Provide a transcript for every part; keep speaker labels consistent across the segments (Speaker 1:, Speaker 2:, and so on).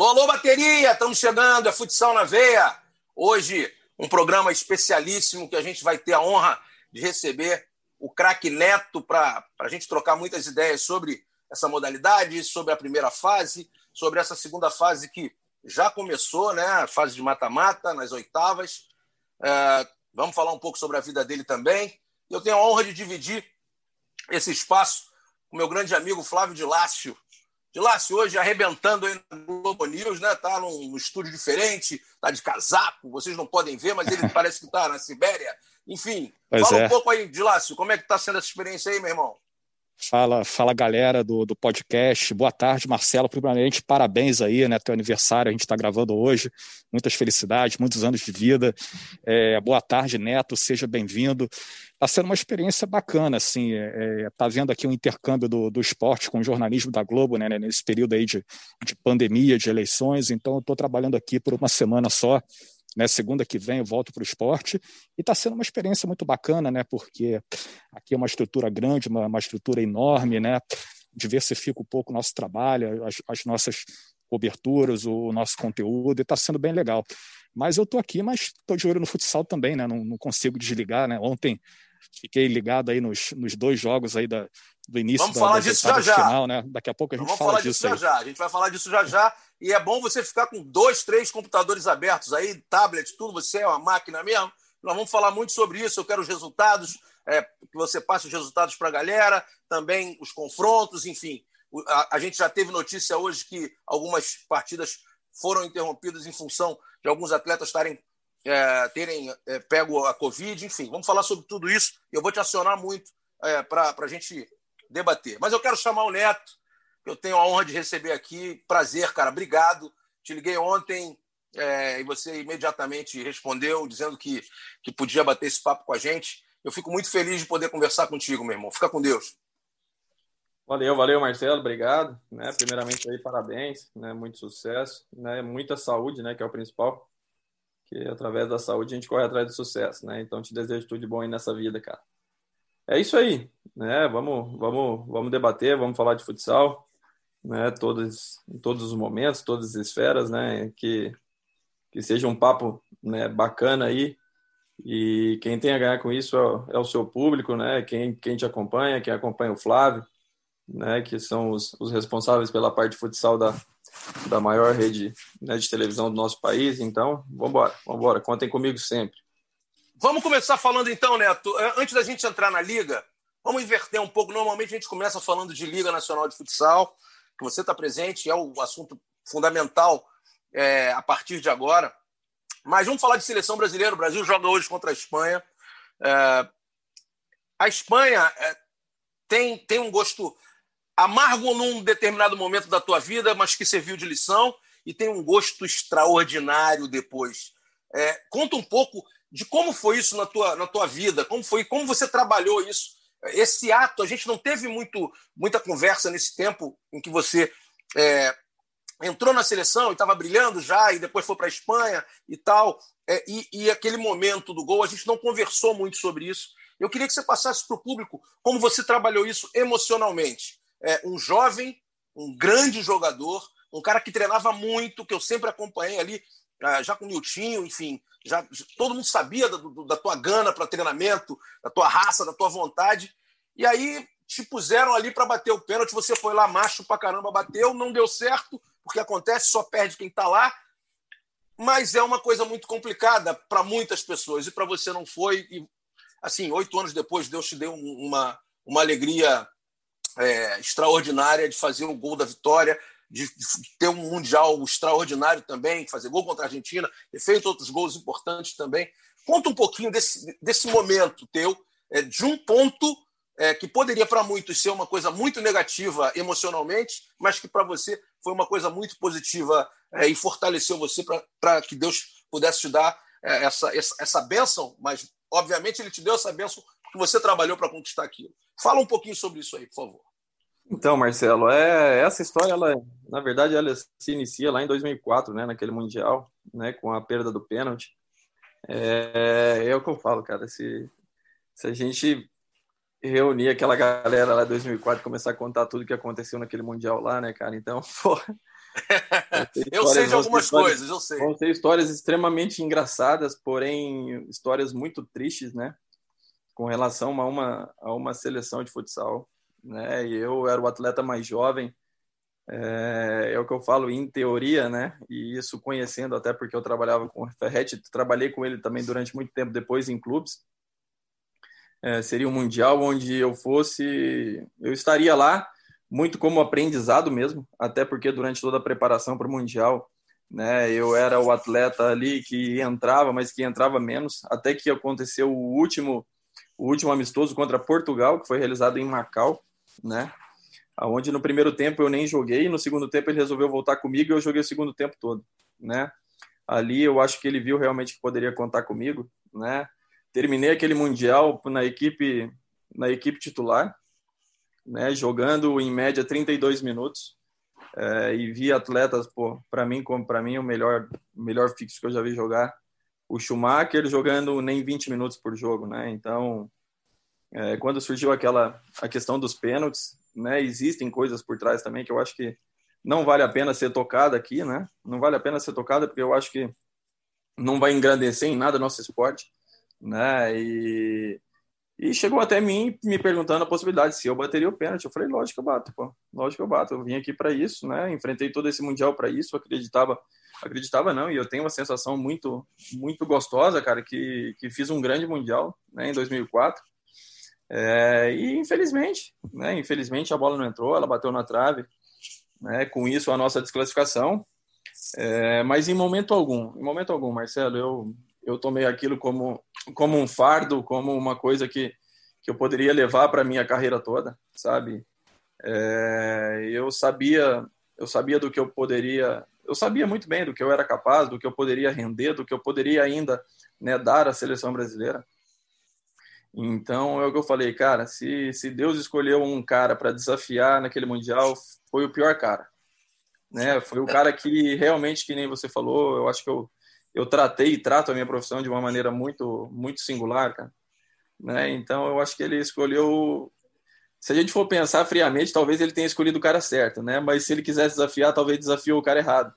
Speaker 1: Alô, alô, bateria! Estamos chegando, é Futsal na Veia. Hoje, um programa especialíssimo que a gente vai ter a honra de receber o craque Neto para a gente trocar muitas ideias sobre essa modalidade, sobre a primeira fase, sobre essa segunda fase que já começou, né? A fase de mata-mata, nas oitavas. É, vamos falar um pouco sobre a vida dele também. Eu tenho a honra de dividir esse espaço com meu grande amigo Flávio de Lácio. De Lácio, hoje arrebentando aí no Globo News, né? Tá num estúdio diferente, tá de casaco, vocês não podem ver, mas ele parece que está na Sibéria. Enfim, pois fala é. um pouco aí, de Lácio, como é que está sendo essa experiência aí, meu irmão?
Speaker 2: Fala, fala galera do, do podcast. Boa tarde, Marcelo. Primeiramente, parabéns aí, né? Teu aniversário, a gente está gravando hoje. Muitas felicidades, muitos anos de vida. É, boa tarde, Neto. Seja bem-vindo. Está sendo uma experiência bacana, assim. É, é, tá vendo aqui o um intercâmbio do, do esporte com o jornalismo da Globo, né? Nesse período aí de, de pandemia, de eleições. Então, eu estou trabalhando aqui por uma semana só né, segunda que vem eu volto para o esporte e está sendo uma experiência muito bacana, né? Porque aqui é uma estrutura grande, uma, uma estrutura enorme, né? Diversifica um pouco o nosso trabalho, as, as nossas coberturas, o nosso conteúdo, e está sendo bem legal. Mas eu estou aqui, mas estou de olho no futsal também, né? Não, não, consigo desligar, né? Ontem fiquei ligado aí nos, nos dois jogos aí da, do início
Speaker 1: Vamos da, falar disso já já.
Speaker 2: final, né? Daqui a pouco a gente
Speaker 1: Vamos
Speaker 2: fala
Speaker 1: falar
Speaker 2: disso
Speaker 1: já já. A gente vai falar disso já já. E é bom você ficar com dois, três computadores abertos aí, tablet, tudo. Você é uma máquina mesmo. Nós vamos falar muito sobre isso. Eu quero os resultados, é, que você passe os resultados para a galera, também os confrontos, enfim. A, a gente já teve notícia hoje que algumas partidas foram interrompidas em função de alguns atletas estarem é, terem é, pego a Covid, enfim, vamos falar sobre tudo isso. Eu vou te acionar muito é, para a gente debater. Mas eu quero chamar o Neto, que eu tenho a honra de receber aqui. Prazer, cara, obrigado. Te liguei ontem é, e você imediatamente respondeu, dizendo que, que podia bater esse papo com a gente. Eu fico muito feliz de poder conversar contigo, meu irmão. Fica com Deus.
Speaker 3: Valeu, valeu, Marcelo, obrigado. Né, primeiramente aí, parabéns, né, muito sucesso, né, muita saúde, né, que é o principal que através da saúde a gente corre atrás do sucesso, né? Então te desejo tudo de bom aí nessa vida, cara. É isso aí, né? Vamos, vamos, vamos debater, vamos falar de futsal, né? Todos, em todos os momentos, todas as esferas, né? Que que seja um papo, né? Bacana aí e quem tem a ganhar com isso é é o seu público, né? Quem quem te acompanha, quem acompanha o Flávio, né? Que são os, os responsáveis pela parte de futsal da da maior rede né, de televisão do nosso país. Então, vamos embora. Contem comigo sempre.
Speaker 1: Vamos começar falando então, Neto. É, antes da gente entrar na liga, vamos inverter um pouco. Normalmente a gente começa falando de Liga Nacional de Futsal, que você está presente, é o assunto fundamental é, a partir de agora. Mas vamos falar de seleção brasileira. O Brasil joga hoje contra a Espanha. É, a Espanha é, tem, tem um gosto amargo num determinado momento da tua vida, mas que serviu de lição e tem um gosto extraordinário depois. É, conta um pouco de como foi isso na tua, na tua vida, como foi, como você trabalhou isso. Esse ato, a gente não teve muito, muita conversa nesse tempo em que você é, entrou na seleção e estava brilhando já, e depois foi para a Espanha e tal. É, e, e, aquele momento do gol, a gente não conversou muito sobre isso. Eu queria que você passasse para o público como você trabalhou isso emocionalmente é, um jovem, um grande jogador, um cara que treinava muito, que eu sempre acompanhei ali, já com o Niltinho, enfim, já, todo mundo sabia da, da tua gana para treinamento, da tua raça, da tua vontade. E aí te puseram ali para bater o pênalti, você foi lá macho pra caramba, bateu, não deu certo, porque acontece, só perde quem está lá. Mas é uma coisa muito complicada para muitas pessoas, e para você não foi. E, assim, oito anos depois, Deus te deu uma, uma alegria é, extraordinária de fazer o gol da vitória, de, ter um mundial extraordinário também, fazer gol contra a Argentina, ter feito outros gols importantes também. Conta um pouquinho desse, desse momento teu, é, de um ponto é, que poderia para muitos ser uma coisa muito negativa emocionalmente, mas que para você foi uma coisa muito positiva é, e fortaleceu você para que Deus pudesse te dar é, essa, essa, essa bênção, mas obviamente ele te deu essa bênção porque você trabalhou para conquistar aquilo. Fala um pouquinho sobre isso aí, por favor.
Speaker 3: Então, Marcelo, é, essa história, ela, na verdade, ela se inicia lá em 2004, né, naquele Mundial, né, com a perda do pênalti. É, é o que eu falo, cara, se, se a gente reunir aquela galera lá em 2004 e começar a contar tudo que aconteceu naquele Mundial lá, né, cara, então, pô,
Speaker 1: eu sei de algumas coisas, eu sei.
Speaker 3: Vão ser histórias extremamente engraçadas, porém histórias muito tristes, né? Com relação a uma, a uma seleção de futsal. Né? E eu era o atleta mais jovem, é, é, o que eu falo em teoria, né? E isso conhecendo, até porque eu trabalhava com o Ferretti, trabalhei com ele também durante muito tempo depois em clubes. É, seria um mundial onde eu fosse, eu estaria lá muito como aprendizado mesmo, até porque durante toda a preparação para o mundial, né, eu era o atleta ali que entrava, mas que entrava menos, até que aconteceu o último, o último amistoso contra Portugal, que foi realizado em Macau, né? Onde no primeiro tempo eu nem joguei, no segundo tempo ele resolveu voltar comigo e eu joguei o segundo tempo todo, né? Ali eu acho que ele viu realmente que poderia contar comigo, né? Terminei aquele mundial na equipe na equipe titular, né? Jogando em média 32 minutos. É, e vi atletas, pô, para mim, como para mim o melhor melhor fixo que eu já vi jogar, o Schumacher jogando nem 20 minutos por jogo, né? Então, é, quando surgiu aquela a questão dos pênaltis, né? Existem coisas por trás também que eu acho que não vale a pena ser tocada aqui, né? Não vale a pena ser tocada porque eu acho que não vai engrandecer em nada nosso esporte, né? E, e chegou até mim me perguntando a possibilidade se eu bateria o pênalti. Eu falei, lógico que eu bato, pô. Lógico que eu bato. Eu vim aqui para isso, né? Enfrentei todo esse mundial para isso, acreditava, acreditava não, e eu tenho uma sensação muito muito gostosa, cara, que que fiz um grande mundial, né, em 2004 é, e infelizmente, né, infelizmente a bola não entrou, ela bateu na trave, né, com isso a nossa desclassificação. É, mas em momento algum, em momento algum, Marcelo, eu eu tomei aquilo como como um fardo, como uma coisa que que eu poderia levar para minha carreira toda, sabe? É, eu sabia eu sabia do que eu poderia, eu sabia muito bem do que eu era capaz, do que eu poderia render, do que eu poderia ainda né, dar à seleção brasileira. Então é o que eu falei, cara. Se, se Deus escolheu um cara para desafiar naquele mundial, foi o pior cara, né? Foi o cara que realmente, que nem você falou, eu acho que eu, eu tratei e trato a minha profissão de uma maneira muito muito singular, cara. Né? Então eu acho que ele escolheu. Se a gente for pensar friamente, talvez ele tenha escolhido o cara certo, né? Mas se ele quisesse desafiar, talvez desafiou o cara errado,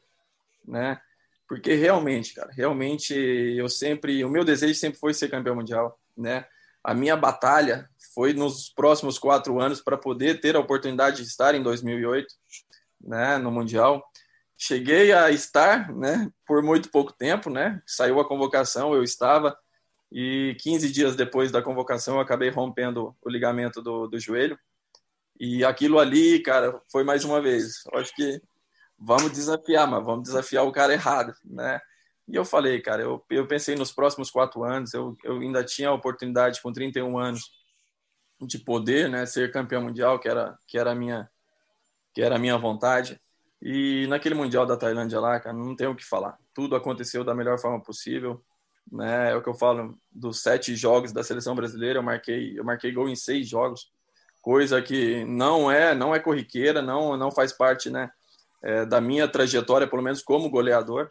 Speaker 3: né? Porque realmente, cara, realmente eu sempre, o meu desejo sempre foi ser campeão mundial, né? A minha batalha foi nos próximos quatro anos para poder ter a oportunidade de estar em 2008, né, no mundial. Cheguei a estar, né, por muito pouco tempo, né. Saiu a convocação, eu estava e 15 dias depois da convocação eu acabei rompendo o ligamento do, do joelho. E aquilo ali, cara, foi mais uma vez. Eu acho que vamos desafiar, mas vamos desafiar o cara errado, né? E eu falei, cara, eu, eu pensei nos próximos quatro anos, eu, eu ainda tinha a oportunidade com 31 anos de poder, né, ser campeão mundial, que era que era a minha que era a minha vontade. E naquele mundial da Tailândia lá, cara, não tenho o que falar. Tudo aconteceu da melhor forma possível, né? É o que eu falo dos sete jogos da seleção brasileira, eu marquei eu marquei gol em seis jogos, coisa que não é não é corriqueira, não não faz parte, né, é, da minha trajetória, pelo menos como goleador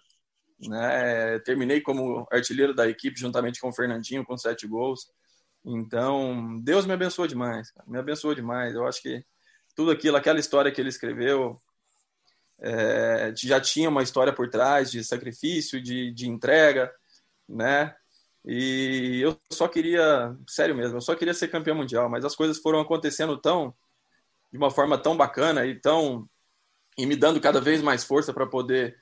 Speaker 3: né? Terminei como artilheiro da equipe juntamente com o Fernandinho com sete gols. Então, Deus me abençoou demais, cara. me abençoou demais. Eu acho que tudo aquilo, aquela história que ele escreveu, é, já tinha uma história por trás de sacrifício, de, de entrega, né? E eu só queria, sério mesmo, eu só queria ser campeão mundial, mas as coisas foram acontecendo tão de uma forma tão bacana e tão e me dando cada vez mais força para poder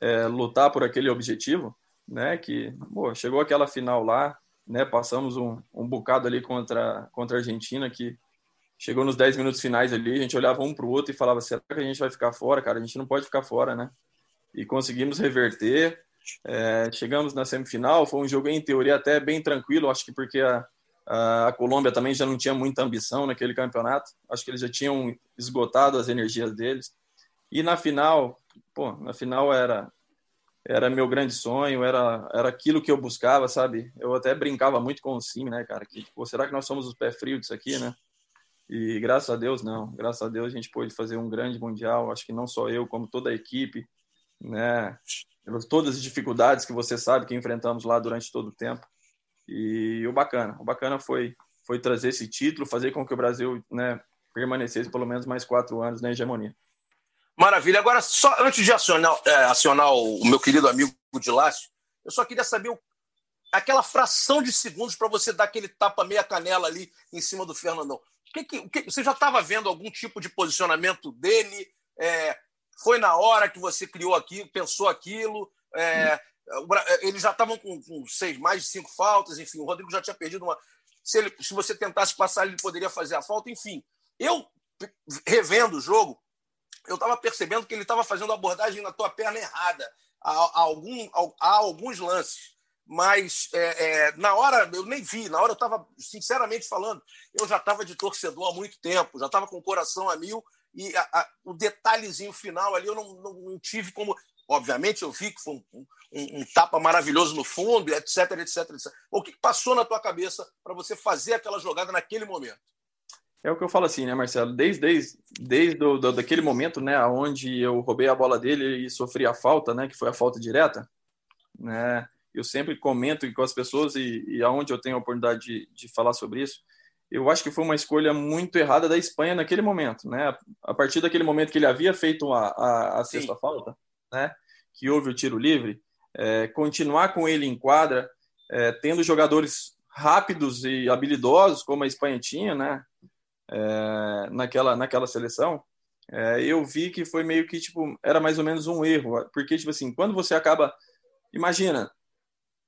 Speaker 3: é, lutar por aquele objetivo, né? Que pô, chegou aquela final lá, né? Passamos um, um bocado ali contra contra a Argentina que chegou nos 10 minutos finais ali, a gente olhava um para o outro e falava: será que a gente vai ficar fora, cara? A gente não pode ficar fora, né? E conseguimos reverter. É, chegamos na semifinal, foi um jogo em teoria até bem tranquilo, acho que porque a, a, Colômbia também já não tinha muita ambição naquele campeonato, acho que eles já tinham esgotado as energias deles. E na final, pô, na final era era meu grande sonho, era era aquilo que eu buscava, sabe? Eu até brincava muito com o Sim, né, cara? Que, será que nós somos os pés frios disso aqui, né? E graças a Deus, não. Graças a Deus a gente pôde fazer um grande mundial. Acho que não só eu, como toda a equipe, né? Todas as dificuldades que você sabe que enfrentamos lá durante todo o tempo. E o bacana, o bacana foi foi trazer esse título, fazer com que o Brasil, né, permanecesse pelo menos mais quatro anos na hegemonia.
Speaker 1: Maravilha. Agora, só antes de acionar, é, acionar o meu querido amigo de Lácio, eu só queria saber o, aquela fração de segundos para você dar aquele tapa meia canela ali em cima do Fernandão. Que, que, que você já estava vendo algum tipo de posicionamento dele? É, foi na hora que você criou aquilo, pensou aquilo? É, eles já estavam com, com, seis, mais de cinco faltas, enfim, o Rodrigo já tinha perdido uma. Se, ele, se você tentasse passar, ele poderia fazer a falta, enfim. Eu, revendo o jogo, eu estava percebendo que ele estava fazendo abordagem na tua perna errada a, a algum, a, a, alguns lances. Mas é, é, na hora, eu nem vi, na hora eu estava, sinceramente falando, eu já estava de torcedor há muito tempo, já estava com o coração a mil, e o detalhezinho final ali eu não, não, não, tive como. Obviamente eu vi que foi um, um, um tapa maravilhoso no fundo, etc, etc, etc. O que passou na tua cabeça para você fazer aquela jogada naquele momento?
Speaker 3: É o que eu falo assim, né, Marcelo? Desde, desde, desde do, do, daquele momento, né, onde eu roubei a bola dele e sofri a falta, né, que foi a falta direta, né, eu sempre comento com as pessoas e, e aonde eu tenho a oportunidade de, de falar sobre isso, eu acho que foi uma escolha muito errada da Espanha naquele momento, né? A partir daquele momento que ele havia feito a, a, a sexta Sim. falta, né? Que houve o tiro livre, é, continuar com ele em quadra, é, tendo jogadores rápidos e habilidosos como a Espanha tinha, né? É, naquela, naquela seleção, é, eu vi que foi meio que, tipo, era mais ou menos um erro. Porque, tipo assim, quando você acaba... Imagina,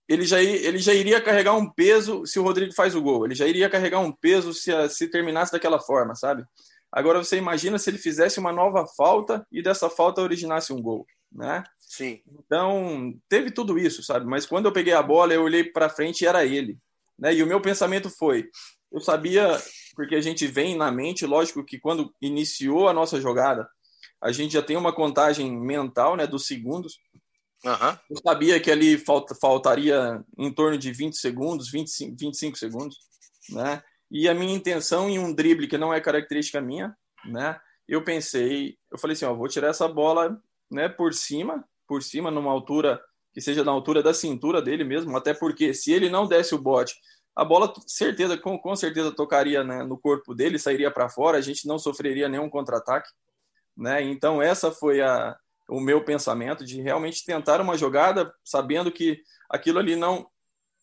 Speaker 3: ele já, ele já iria carregar um peso se o Rodrigo faz o gol. Ele já iria carregar um peso se, se terminasse daquela forma, sabe? Agora você imagina se ele fizesse uma nova falta e dessa falta originasse um gol, né?
Speaker 1: Sim.
Speaker 3: Então, teve tudo isso, sabe? Mas quando eu peguei a bola, eu olhei para frente e era ele, né? E o meu pensamento foi: eu sabia porque a gente vem na mente, lógico que quando iniciou a nossa jogada, a gente já tem uma contagem mental né, dos segundos.
Speaker 1: Uhum.
Speaker 3: Eu sabia que ali falta, faltaria em torno de 20 segundos, 25, 25 segundos, né? E a minha intenção em um drible que não é característica minha, né? Eu pensei, eu falei assim, ó, vou tirar essa bola, né, por cima, por cima numa altura que seja na altura da cintura dele mesmo, até porque se ele não desse o bote, a bola certeza com, com certeza tocaria né, no corpo dele, sairia para fora, a gente não sofreria nenhum contra-ataque, né? Então essa foi a, o meu pensamento de realmente tentar uma jogada sabendo que aquilo ali não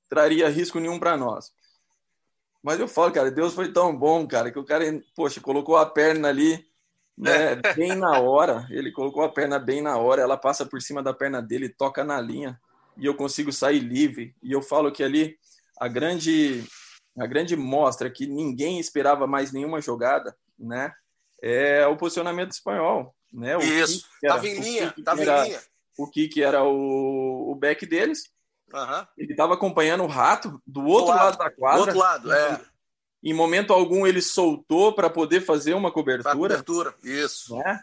Speaker 3: traria risco nenhum para nós. Mas eu falo, cara, Deus foi tão bom, cara, que o cara, poxa, colocou a perna ali, né, bem na hora. Ele colocou a perna bem na hora, ela passa por cima da perna dele, toca na linha e eu consigo sair livre. E eu falo que ali a grande a grande mostra que ninguém esperava mais nenhuma jogada, né? É o posicionamento espanhol, né? O
Speaker 1: Isso, estava em linha, estava em linha.
Speaker 3: O que era o, o back deles.
Speaker 1: Uhum.
Speaker 3: Ele estava acompanhando o rato do outro do lado, lado, da quadra. Do
Speaker 1: outro lado, é.
Speaker 3: Em momento algum ele soltou para poder fazer uma cobertura.
Speaker 1: cobertura, isso.
Speaker 3: Né?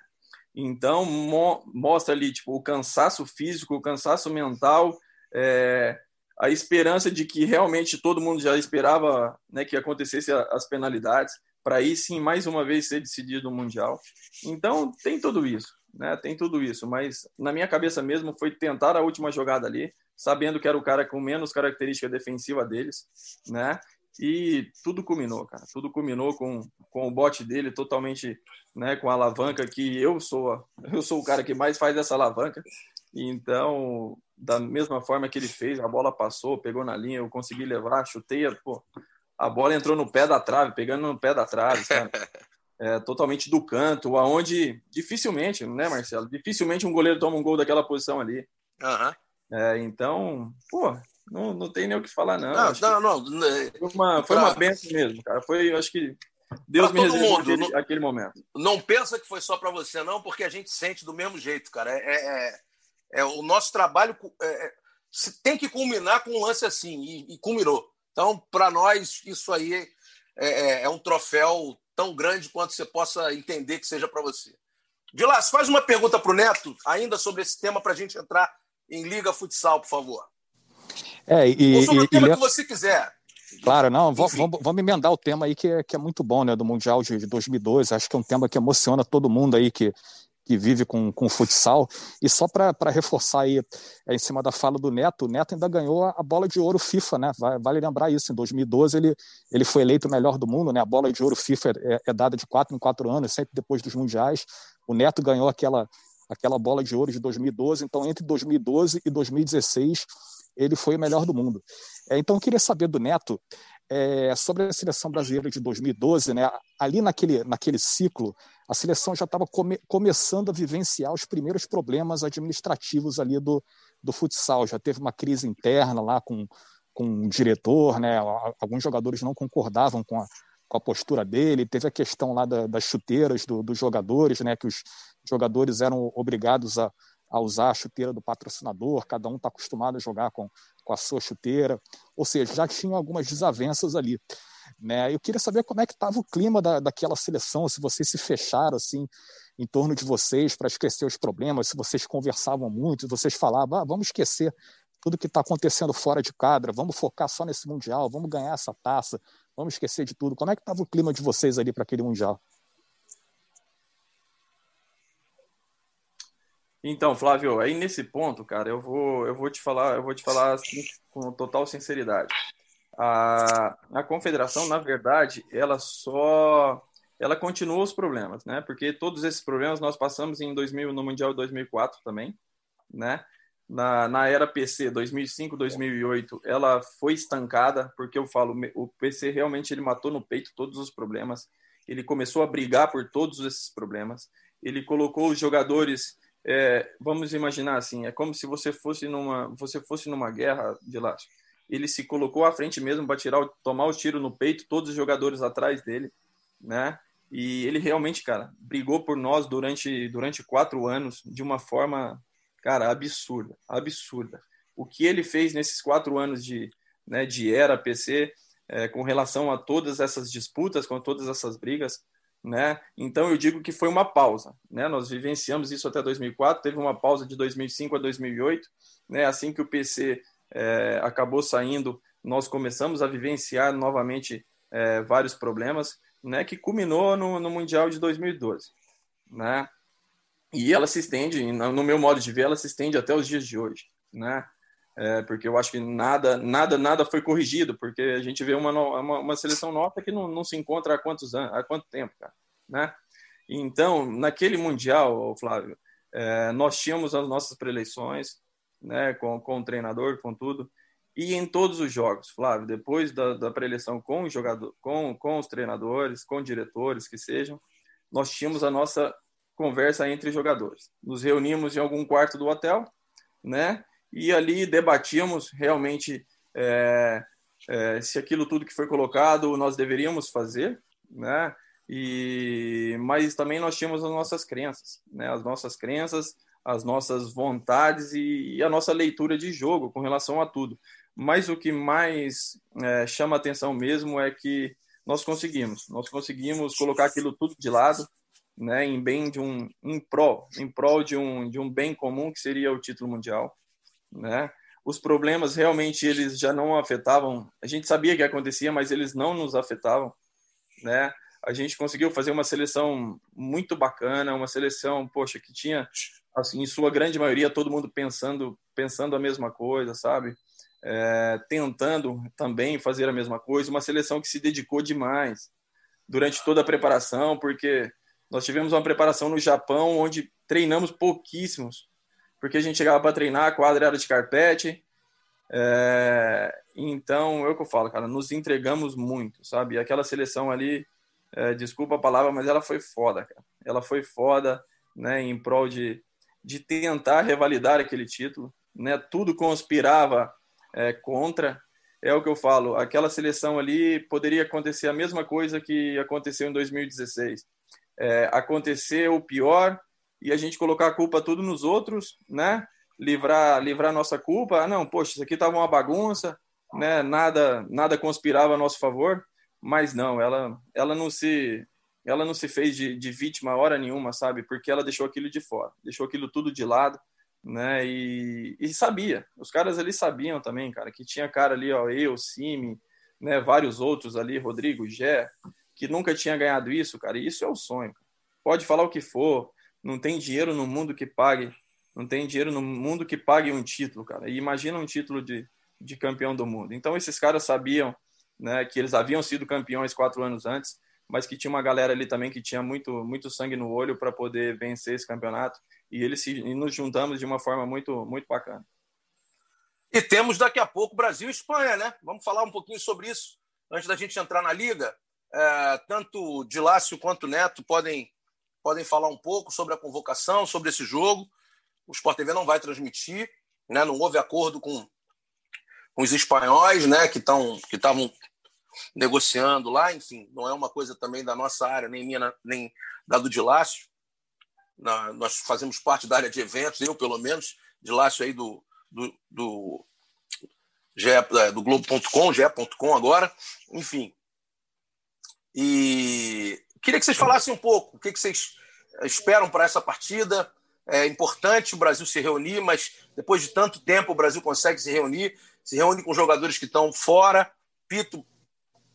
Speaker 3: Então mo mostra ali tipo o cansaço físico, o cansaço mental, é, a esperança de que realmente todo mundo já esperava né, que acontecesse as penalidades, para aí sim mais uma vez ser decidido o Mundial. Então tem tudo isso, né? Tem tudo isso, mas na minha cabeça mesmo foi tentar a última jogada ali, sabendo que era o cara com menos característica defensiva deles, né? E tudo culminou, cara. Tudo culminou com, com o bote dele totalmente, né, com a alavanca que eu sou, eu sou o cara que mais faz essa alavanca. Então, da mesma forma que ele fez, a bola passou, pegou na linha, eu consegui levar, chutei, pô, a bola entrou no pé da trave, pegando no pé da trave, sabe? É, totalmente do canto, aonde dificilmente, né, Marcelo? Dificilmente um goleiro toma um gol daquela posição ali.
Speaker 1: Uhum.
Speaker 3: É, então, pô, não, não tem nem o que falar, não.
Speaker 1: Não, não, não, não,
Speaker 3: Foi uma, foi uma benção mesmo, cara. Foi, acho que Deus pra me reservou aquele, não, aquele momento.
Speaker 1: Não pensa que foi só para você, não, porque a gente sente do mesmo jeito, cara. É, é, é o nosso trabalho é, é tem que culminar com um lance assim, e, e culminou. Então, para nós, isso aí é, é, é, um troféu tão grande quanto você possa entender que seja para você. Vilas, faz uma pergunta para o Neto, ainda sobre esse tema, para a gente entrar em Liga Futsal, por favor.
Speaker 2: É, e,
Speaker 1: Ou sobre
Speaker 2: e,
Speaker 1: o tema
Speaker 2: e...
Speaker 1: que você quiser.
Speaker 2: Claro, não, vamos, vamos emendar o tema aí que é, que é muito bom, né, do Mundial de, de 2002. Acho que é um tema que emociona todo mundo aí que, que vive com, com futsal. E só para reforçar aí, é, em cima da fala do Neto, o Neto ainda ganhou a, bola de ouro FIFA, né? Vale lembrar isso, em 2012 ele, ele foi eleito o melhor do mundo, né? A bola de ouro FIFA é, é dada de quatro em quatro anos, sempre depois dos mundiais. O Neto ganhou aquela, aquela bola de ouro de 2012, então entre 2012 e 2016 ele foi o melhor do mundo. É, então eu queria saber do Neto é, sobre a seleção brasileira de 2012, né? Ali naquele, naquele ciclo, a seleção já estava come, começando a vivenciar os primeiros problemas administrativos ali do, do futsal. Já teve uma crise interna lá com, com o diretor, né? Alguns jogadores não concordavam com a, com a postura dele. Teve a questão lá da, das chuteiras do, dos jogadores, né? Que os jogadores eram obrigados a, a usar a chuteira do patrocinador, cada um está acostumado a jogar com, com a sua chuteira, ou seja, já tinham algumas desavenças ali. Né? Eu queria saber como é que estava o clima da, daquela seleção, se vocês se fecharam assim em torno de vocês para esquecer os problemas, se vocês conversavam muito, se vocês falavam, ah, vamos esquecer tudo que está acontecendo fora de quadra, vamos focar só nesse Mundial, vamos ganhar essa taça, vamos esquecer de tudo. Como é que estava o clima de vocês ali para aquele Mundial?
Speaker 3: Então, Flávio, aí nesse ponto, cara, eu vou, eu vou te falar, eu vou te falar assim, com total sinceridade. A, a confederação, na verdade, ela só ela continua os problemas, né? Porque todos esses problemas nós passamos em 2000 no Mundial 2004 também, né? Na, na era PC 2005, 2008, ela foi estancada, porque eu falo, o PC realmente ele matou no peito todos os problemas. Ele começou a brigar por todos esses problemas. Ele colocou os jogadores é, vamos imaginar assim, é como se você fosse numa, você fosse numa guerra de lá. Ele se colocou à frente mesmo para tirar, tomar o tiro no peito, todos os jogadores atrás dele, né? E ele realmente, cara, brigou por nós durante durante quatro anos de uma forma, cara, absurda, absurda. O que ele fez nesses quatro anos de, né, de era PC, é, com relação a todas essas disputas, com todas essas brigas, né? Então eu digo que foi uma pausa, né? Nós vivenciamos isso até 2004, teve uma pausa de 2005 a 2008, né? Assim que o PC é, acabou saindo, nós começamos a vivenciar novamente é, vários problemas, né? Que culminou no, no mundial de 2012, né? E ela se estende, no meu modo de ver, ela se estende até os dias de hoje, né? É, porque eu acho que nada, nada, nada foi corrigido, porque a gente vê uma, uma, uma seleção nova que não, não se encontra há quantos anos, há quanto tempo, cara, né? Então, naquele mundial, Flávio, é, nós tínhamos as nossas preleições, né, com, com o treinador, com tudo, e em todos os jogos, Flávio, depois da, da preleição com o jogador, com, com os treinadores, com diretores que sejam, nós tínhamos a nossa conversa entre jogadores. Nos reunimos em algum quarto do hotel, né? E ali debatíamos realmente é, é, se aquilo tudo que foi colocado nós deveríamos fazer, né? E mas também nós tínhamos as nossas crenças, né? As nossas crenças, as nossas vontades e, e a nossa leitura de jogo com relação a tudo. Mas o que mais é, chama atenção mesmo é que nós conseguimos, nós conseguimos colocar aquilo tudo de lado, né? Em bem de um, em prol, em prol de um de um bem comum que seria o título mundial né? Os problemas realmente eles já não afetavam. A gente sabia que acontecia, mas eles não nos afetavam, né? A gente conseguiu fazer uma seleção muito bacana, uma seleção, poxa, que tinha assim, em sua grande maioria todo mundo pensando pensando a mesma coisa, sabe? É, tentando também fazer a mesma coisa, uma seleção que se dedicou demais durante toda a preparação, porque nós tivemos uma preparação no Japão onde treinamos pouquíssimos, porque a gente chegava para treinar, a quadra era de carpete. É, então, é o que eu falo, cara, nos entregamos muito, sabe? Aquela seleção ali, é, desculpa a palavra, mas ela foi foda, cara. Ela foi foda, né, em prol de, de tentar revalidar aquele título, né? Tudo conspirava é, contra. É o que eu falo, aquela seleção ali poderia acontecer a mesma coisa que aconteceu em 2016. É, acontecer o pior e a gente colocar a culpa tudo nos outros, né? Livrar, livrar nossa culpa. Ah, não, poxa, isso aqui estava uma bagunça, né? Nada, nada conspirava a nosso favor. Mas não, ela, ela não se, ela não se fez de, de vítima hora nenhuma, sabe? Porque ela deixou aquilo de fora, deixou aquilo tudo de lado, né? E, e sabia, os caras ali sabiam também, cara, que tinha cara ali, ó, eu, Simi, né? Vários outros ali, Rodrigo, Gé, que nunca tinha ganhado isso, cara. E isso é o sonho. Pode falar o que for, não tem dinheiro no mundo que pague, não tem dinheiro no mundo que pague um título, cara. E imagina um título de, de campeão do mundo. Então esses caras sabiam, né, que eles haviam sido campeões quatro anos antes, mas que tinha uma galera ali também que tinha muito muito sangue no olho para poder vencer esse campeonato. E eles se, e nos juntamos de uma forma muito muito bacana.
Speaker 1: E temos daqui a pouco Brasil e Espanha, né? Vamos falar um pouquinho sobre isso antes da gente entrar na liga. É, tanto Dilácio quanto Neto podem, podem falar um pouco sobre a convocação, sobre esse jogo. O Sport TV não vai transmitir, né? não houve acordo com, os espanhóis né? que estavam que negociando lá. Enfim, não é uma coisa também da nossa área, nem minha, nem da do Dilácio. Nós fazemos parte da área de eventos, eu pelo menos, Dilácio aí do, do, do, é, do Globo.com, ge.com agora, enfim. E queria que vocês falassem um pouco o que, que vocês esperam para essa partida. É importante o Brasil se reunir, mas depois de tanto tempo o Brasil consegue se reunir, se reúne com jogadores que estão fora. Pito,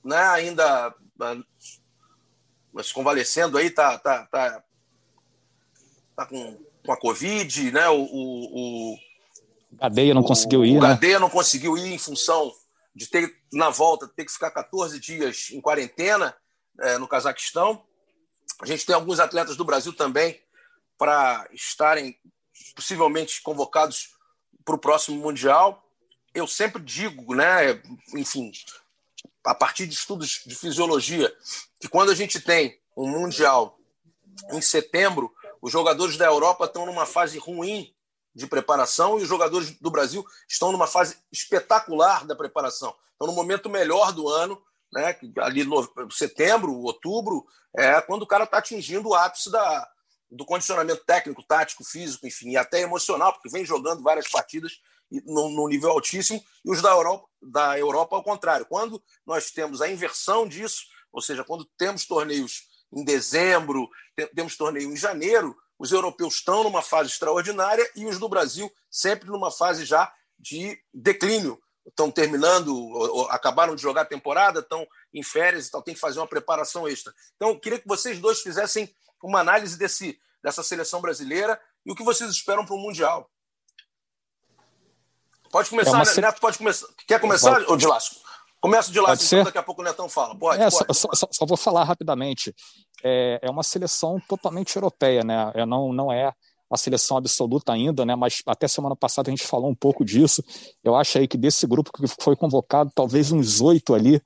Speaker 1: né, ainda mas convalescendo aí, tá, tá, tá, tá com, com a Covid, né? O, o,
Speaker 2: Gadeia não conseguiu ir, o
Speaker 1: né? Gadeia não conseguiu ir em função de ter, na volta, ter que ficar 14 dias em quarentena é, no Cazaquistão. A gente tem alguns atletas do Brasil também para estarem possivelmente convocados para o próximo Mundial. Eu sempre digo, né, enfim, a partir de estudos de fisiologia, que quando a gente tem um Mundial em setembro, os jogadores da Europa estão numa fase ruim de preparação e os jogadores do Brasil estão numa fase espetacular da preparação. Estão no momento melhor do ano, né? ali no setembro, outubro, é quando o cara está atingindo o ápice da, do condicionamento técnico, tático, físico, enfim, e até emocional, porque vem jogando várias partidas no, no nível altíssimo, e os da Europa, da Europa ao contrário. Quando nós temos a inversão disso, ou seja, quando temos torneios em dezembro, temos torneio em janeiro, os europeus estão numa fase extraordinária e os do Brasil sempre numa fase já de declínio. Estão terminando, acabaram de jogar a temporada, estão em férias e tal, tem que fazer uma preparação extra. Então, eu queria que vocês dois fizessem uma análise desse, dessa seleção brasileira e o que vocês esperam para o Mundial. Pode começar, é uma... Neto, pode começar. Quer começar, ô Dilasco? Começa de lá, então daqui a pouco o Netão fala. Pode,
Speaker 2: é,
Speaker 1: pode,
Speaker 2: só, só, só, vou falar rapidamente. É, é uma seleção totalmente europeia, né? É, não, não é a seleção absoluta ainda, né? Mas até semana passada a gente falou um pouco disso. Eu acho aí que desse grupo que foi convocado, talvez uns oito ali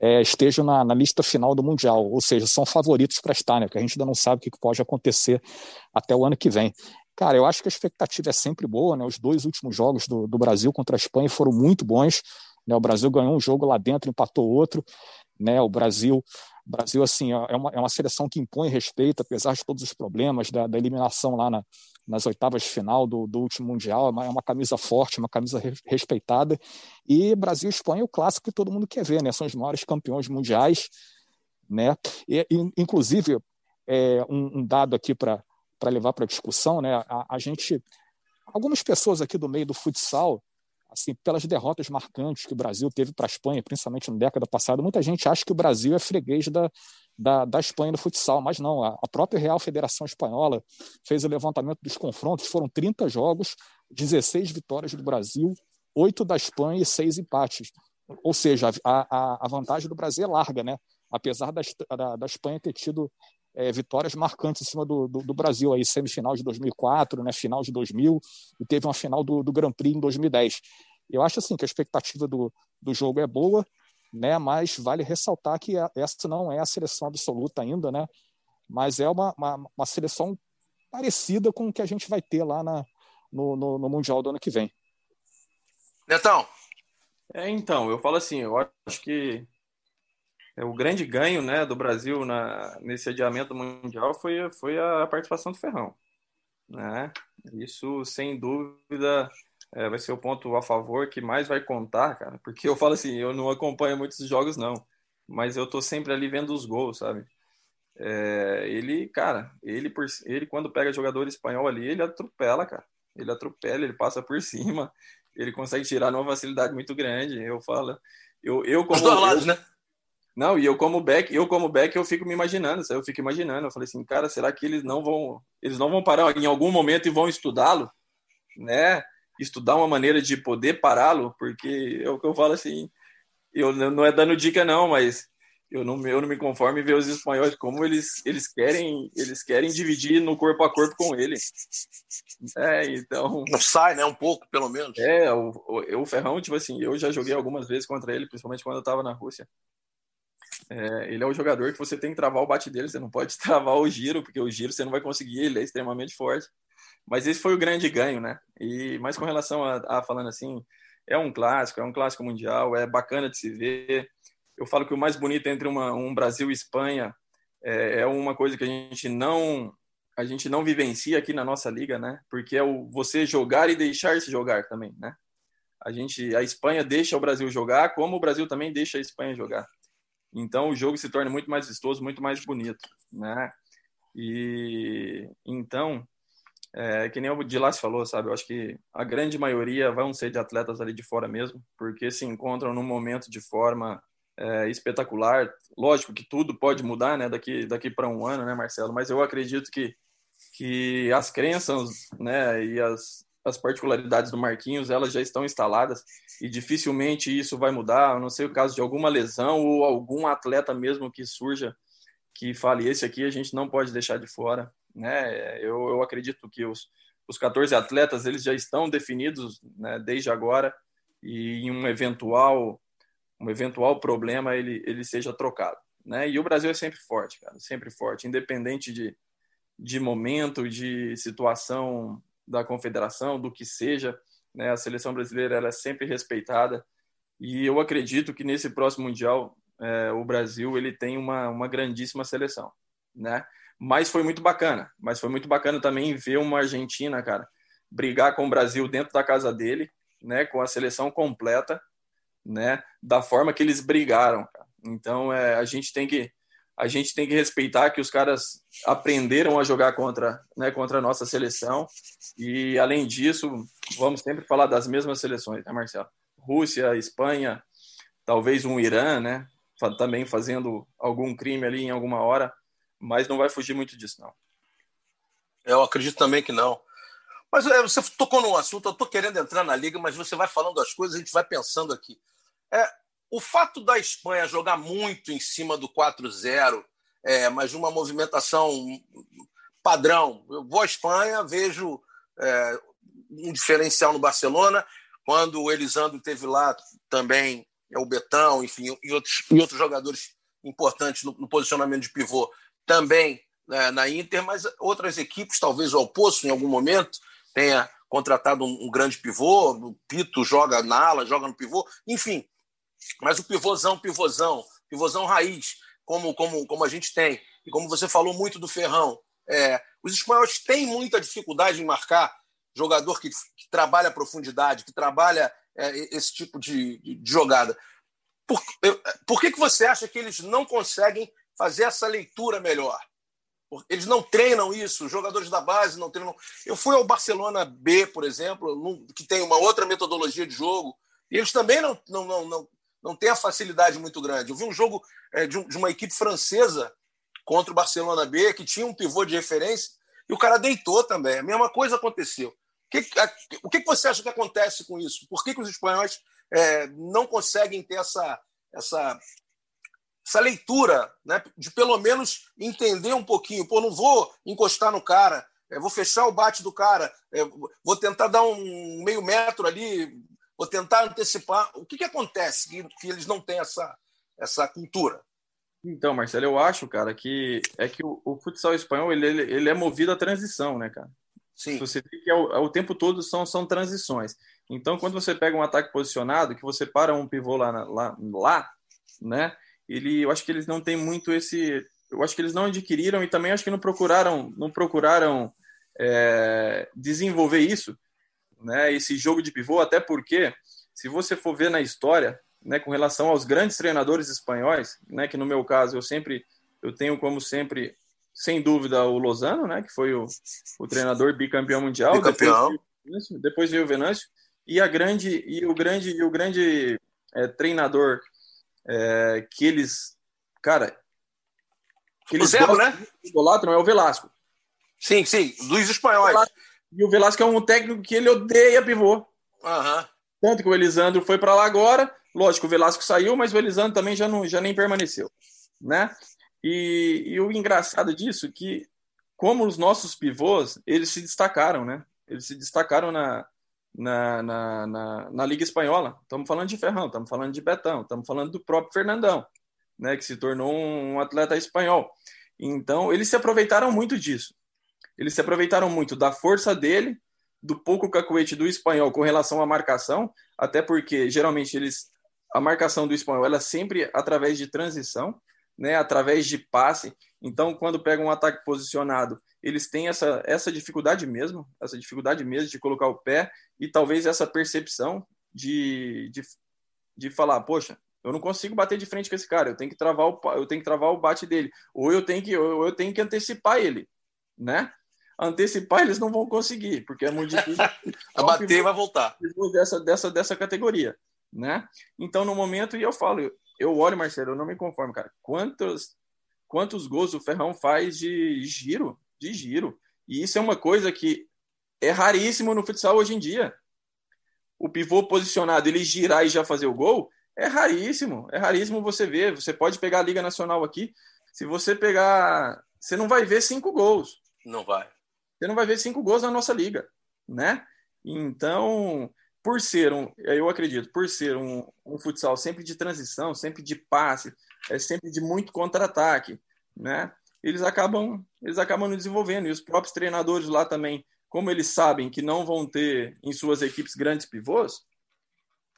Speaker 2: é, estejam na, na, lista final do Mundial, ou seja, são favoritos para estar, né? Porque a gente ainda não sabe o que pode acontecer até o ano que vem. Cara, eu acho que a expectativa é sempre boa, né? Os dois últimos jogos do, do Brasil contra a Espanha foram muito bons. Né? O Brasil ganhou um jogo lá dentro, empatou outro. Né? O Brasil, Brasil assim, é uma, é uma seleção que impõe respeito, apesar de todos os problemas da, da eliminação lá na, nas oitavas de final do, do último Mundial. É uma, é camisa forte, uma camisa re, respeitada. E Brasil e Espanha é o clássico que todo mundo quer ver, né? São os maiores campeões mundiais. Né? E, inclusive, é, um, um dado aqui para levar para discussão, né? A, a gente. Algumas pessoas aqui do meio do futsal assim, pelas derrotas marcantes que o Brasil teve para a Espanha, principalmente na década passada, muita gente acha que o Brasil é freguês da, da, da Espanha no futsal, mas não. A, a própria Real Federação Espanhola fez o levantamento dos confrontos, foram 30 jogos, 16 vitórias do Brasil, 8 da Espanha e 6 empates. Ou seja, a, a, a vantagem do Brasil é larga, né? Apesar da, da, da Espanha ter tido é, vitórias marcantes em cima do, do, do, Brasil, aí semifinal de 2004, né, final de 2000, e teve uma final do, do Grand Prix em 2010. Eu acho assim que a expectativa do, do jogo é boa, né, mas vale ressaltar que essa não é a seleção absoluta ainda, né, mas é uma, uma, uma seleção parecida com o que a gente vai ter lá na, no, no, no Mundial do ano que vem.
Speaker 1: Netão.
Speaker 3: É, então, eu falo assim, eu acho que o grande ganho né, do Brasil na, nesse adiamento mundial foi, foi a participação do Ferrão. Né? Isso, sem dúvida, é, vai ser o ponto a favor que mais vai contar, cara. Porque eu falo assim, eu não acompanho muitos jogos, não. Mas eu tô sempre ali vendo os gols, sabe? É, ele, cara, ele, por, ele quando pega jogador espanhol ali, ele atropela, cara. Ele atropela, ele passa por cima, ele consegue tirar numa facilidade muito grande. Eu falo, eu, eu como.
Speaker 1: Os dois lados, né?
Speaker 3: Não, e eu como back, eu como back, eu fico me imaginando, eu fico imaginando, eu falei assim, cara, será que eles não vão, eles não vão parar em algum momento e vão estudá-lo, né? Estudar uma maneira de poder pará-lo, porque é o que eu falo assim, eu não é dando dica não, mas eu não, eu não me conformo em ver os espanhóis como eles, eles querem eles querem dividir no corpo a corpo com ele. É, então.
Speaker 1: Não sai, né? Um pouco, pelo menos.
Speaker 3: É, o, o, o Ferrão, tipo assim, eu já joguei algumas vezes contra ele, principalmente quando eu estava na Rússia. É, ele é o jogador que você tem que travar o bate dele, você não pode travar o giro, porque o giro você não vai conseguir, ele é extremamente forte. Mas esse foi o grande ganho, né? E mas com relação a, a falando assim, é um clássico, é um clássico mundial, é bacana de se ver eu falo que o mais bonito entre uma, um Brasil e Espanha é, é, uma coisa que a gente não a gente não vivencia aqui na nossa liga, né? Porque é o você jogar e deixar se jogar também, né? A gente a Espanha deixa o Brasil jogar, como o Brasil também deixa a Espanha jogar. Então o jogo se torna muito mais vistoso, muito mais bonito, né? E então é, que nem o Dilas falou, sabe? Eu acho que a grande maioria vão ser de atletas ali de fora mesmo, porque se encontram num momento de forma é, espetacular. Lógico que tudo pode mudar, né, daqui daqui para um ano, né, Marcelo? Mas eu acredito que que as crenças, né, e as as particularidades do Marquinhos, elas já estão instaladas e dificilmente isso vai mudar, a não ser o caso de alguma lesão ou algum atleta mesmo que surja que fale esse aqui a gente não pode deixar de fora, né? Eu, eu acredito que os os 14 atletas eles já estão definidos né, desde agora e em um eventual um eventual problema ele, ele seja trocado. Né? E o Brasil é sempre forte, cara, sempre forte, independente de, de momento, de situação da confederação, do que seja, né? A seleção brasileira ela é sempre respeitada e eu acredito que nesse próximo mundial é, o Brasil ele tem uma, uma grandíssima seleção, né? Mas foi muito bacana, mas foi muito bacana também ver uma Argentina, cara, brigar com o Brasil dentro da casa dele, né? Com a seleção completa né, da forma que eles brigaram. Cara. Então é, a gente tem que a gente tem que respeitar que os caras aprenderam a jogar contra, né, contra a nossa seleção e além disso vamos sempre falar das mesmas seleções, né, Marcelo? Rússia, Espanha, talvez um Irã, né, também fazendo algum crime ali em alguma hora, mas não vai fugir muito disso não.
Speaker 1: Eu acredito também que não. Mas é, você tocou num assunto, eu estou querendo entrar na liga, mas você vai falando as coisas, a gente vai pensando aqui. É, o fato da Espanha jogar muito em cima do 4-0, é, mas uma movimentação padrão. Eu vou à Espanha, vejo é, um diferencial no Barcelona. Quando o Elisandro teve lá também, é o Betão, enfim, e outros, e outros jogadores importantes no, no posicionamento de pivô também né, na Inter, mas outras equipes, talvez o Alpoço em algum momento, tenha contratado um, um grande pivô, o Pito joga na ala, joga no pivô, enfim. Mas o pivôzão, pivôzão, pivôzão raiz, como, como, como a gente tem, e como você falou muito do Ferrão, é, os espanhóis têm muita dificuldade em marcar jogador que, que trabalha a profundidade, que trabalha é, esse tipo de, de jogada. Por, por que, que você acha que eles não conseguem fazer essa leitura melhor? Eles não treinam isso, os jogadores da base não treinam. Eu fui ao Barcelona B, por exemplo, que tem uma outra metodologia de jogo, e eles também não, não, não, não, não têm a facilidade muito grande. Eu vi um jogo é, de, uma equipe francesa contra o Barcelona B, que tinha um pivô de referência, e o cara deitou também. A mesma coisa aconteceu. O que, você acha que acontece com isso? Por que, os espanhóis é, não conseguem ter essa, essa essa leitura, né, de pelo menos entender um pouquinho. Pô, não vou encostar no cara, é, vou fechar o bate do cara, vou tentar dar um meio metro ali, vou tentar antecipar. O que, que acontece que, que eles não têm essa, essa cultura?
Speaker 3: Então, Marcelo, eu acho, cara, que é que o, o futsal espanhol ele, ele, ele, é movido à transição, né, cara? Sim. Você vê que é o, é tempo todo são, são transições. Então, quando você pega um ataque posicionado, que você para um pivô lá, lá, lá né? ele, eu acho que eles não têm muito esse, eu acho que eles não adquiriram e também acho que não procuraram, não procuraram é, desenvolver isso, né? Esse jogo de pivô, até porque se você for ver na história, né, com relação aos grandes treinadores espanhóis, né, que no meu caso eu sempre eu tenho como sempre sem dúvida o Lozano, né, que foi o, o treinador bicampeão mundial,
Speaker 1: bicampeão.
Speaker 3: Depois, depois veio o Venâncio e a grande e o grande e o grande é, treinador é, que eles Cara,
Speaker 1: o Zero, né?
Speaker 3: Não é o Velasco.
Speaker 1: Sim, sim, dos espanhóis.
Speaker 3: E o Velasco é um técnico que ele odeia pivô.
Speaker 1: Uhum.
Speaker 3: Tanto que o Elisandro foi para lá agora. Lógico, o Velasco saiu, mas o Elisandro também já, não, já nem permaneceu. Né? E, e o engraçado disso é que, como os nossos pivôs, eles se destacaram, né? Eles se destacaram na, na, na, na, na Liga Espanhola. Estamos falando de Ferrão, estamos falando de Betão, estamos falando do próprio Fernandão, né? Que se tornou um atleta espanhol. Então, eles se aproveitaram muito disso. Eles se aproveitaram muito da força dele, do pouco cacuete do espanhol com relação à marcação, até porque geralmente eles a marcação do espanhol ela é sempre através de transição, né, através de passe. Então, quando pegam um ataque posicionado, eles têm essa, essa dificuldade mesmo, essa dificuldade mesmo de colocar o pé e talvez essa percepção de, de, de falar, poxa, eu não consigo bater de frente com esse cara, eu tenho que travar o, eu tenho que travar o bate dele, ou eu tenho que, ou eu tenho que antecipar ele, né? Antecipar eles não vão conseguir, porque é muito difícil.
Speaker 1: a bater vai voltar.
Speaker 3: Dessa, dessa, dessa categoria, né? Então, no momento, e eu falo, eu olho, Marcelo, eu não me conformo, cara. Quantos, quantos gols o Ferrão faz de giro, de giro. E isso é uma coisa que é raríssimo no futsal hoje em dia. O pivô posicionado, ele girar e já fazer o gol, é raríssimo. É raríssimo você ver. Você pode pegar a Liga Nacional aqui, se você pegar, você não vai ver cinco gols.
Speaker 1: Não vai
Speaker 3: você não vai ver cinco gols na nossa liga, né? Então, por ser um, eu acredito, por ser um, um futsal sempre de transição, sempre de passe, é sempre de muito contra-ataque, né? Eles acabam, eles acabam desenvolvendo e os próprios treinadores lá também, como eles sabem que não vão ter em suas equipes grandes pivôs,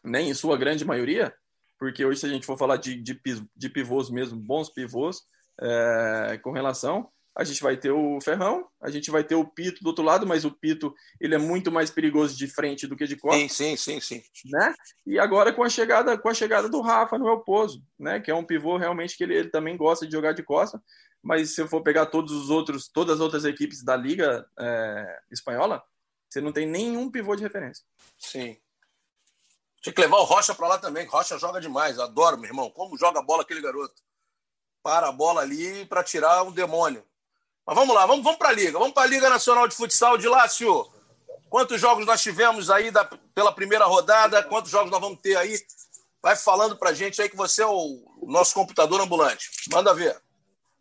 Speaker 3: nem em sua grande maioria, porque hoje se a gente for falar de, de, de pivôs mesmo, bons pivôs, é, com relação, a gente vai ter o Ferrão, a gente vai ter o Pito do outro lado, mas o Pito ele é muito mais perigoso de frente do que de costas.
Speaker 1: Sim, sim, sim, sim.
Speaker 3: Né? E agora com a chegada com a chegada do Rafa no El Pozo, né? Que é um pivô realmente que ele, ele também gosta de jogar de costa, mas se eu for pegar todos os outros, todas as outras equipes da liga é, espanhola, você não tem nenhum pivô de referência.
Speaker 1: Sim. Tinha que levar o Rocha para lá também. Rocha joga demais. Adoro, meu irmão. Como joga a bola aquele garoto. Para a bola ali para tirar o demônio. Mas vamos lá, vamos, vamos para a Liga. Vamos para a Liga Nacional de Futsal de Lácio. Quantos jogos nós tivemos aí da, pela primeira rodada? Quantos jogos nós vamos ter aí? Vai falando para gente aí que você é o, nosso computador ambulante. Manda ver.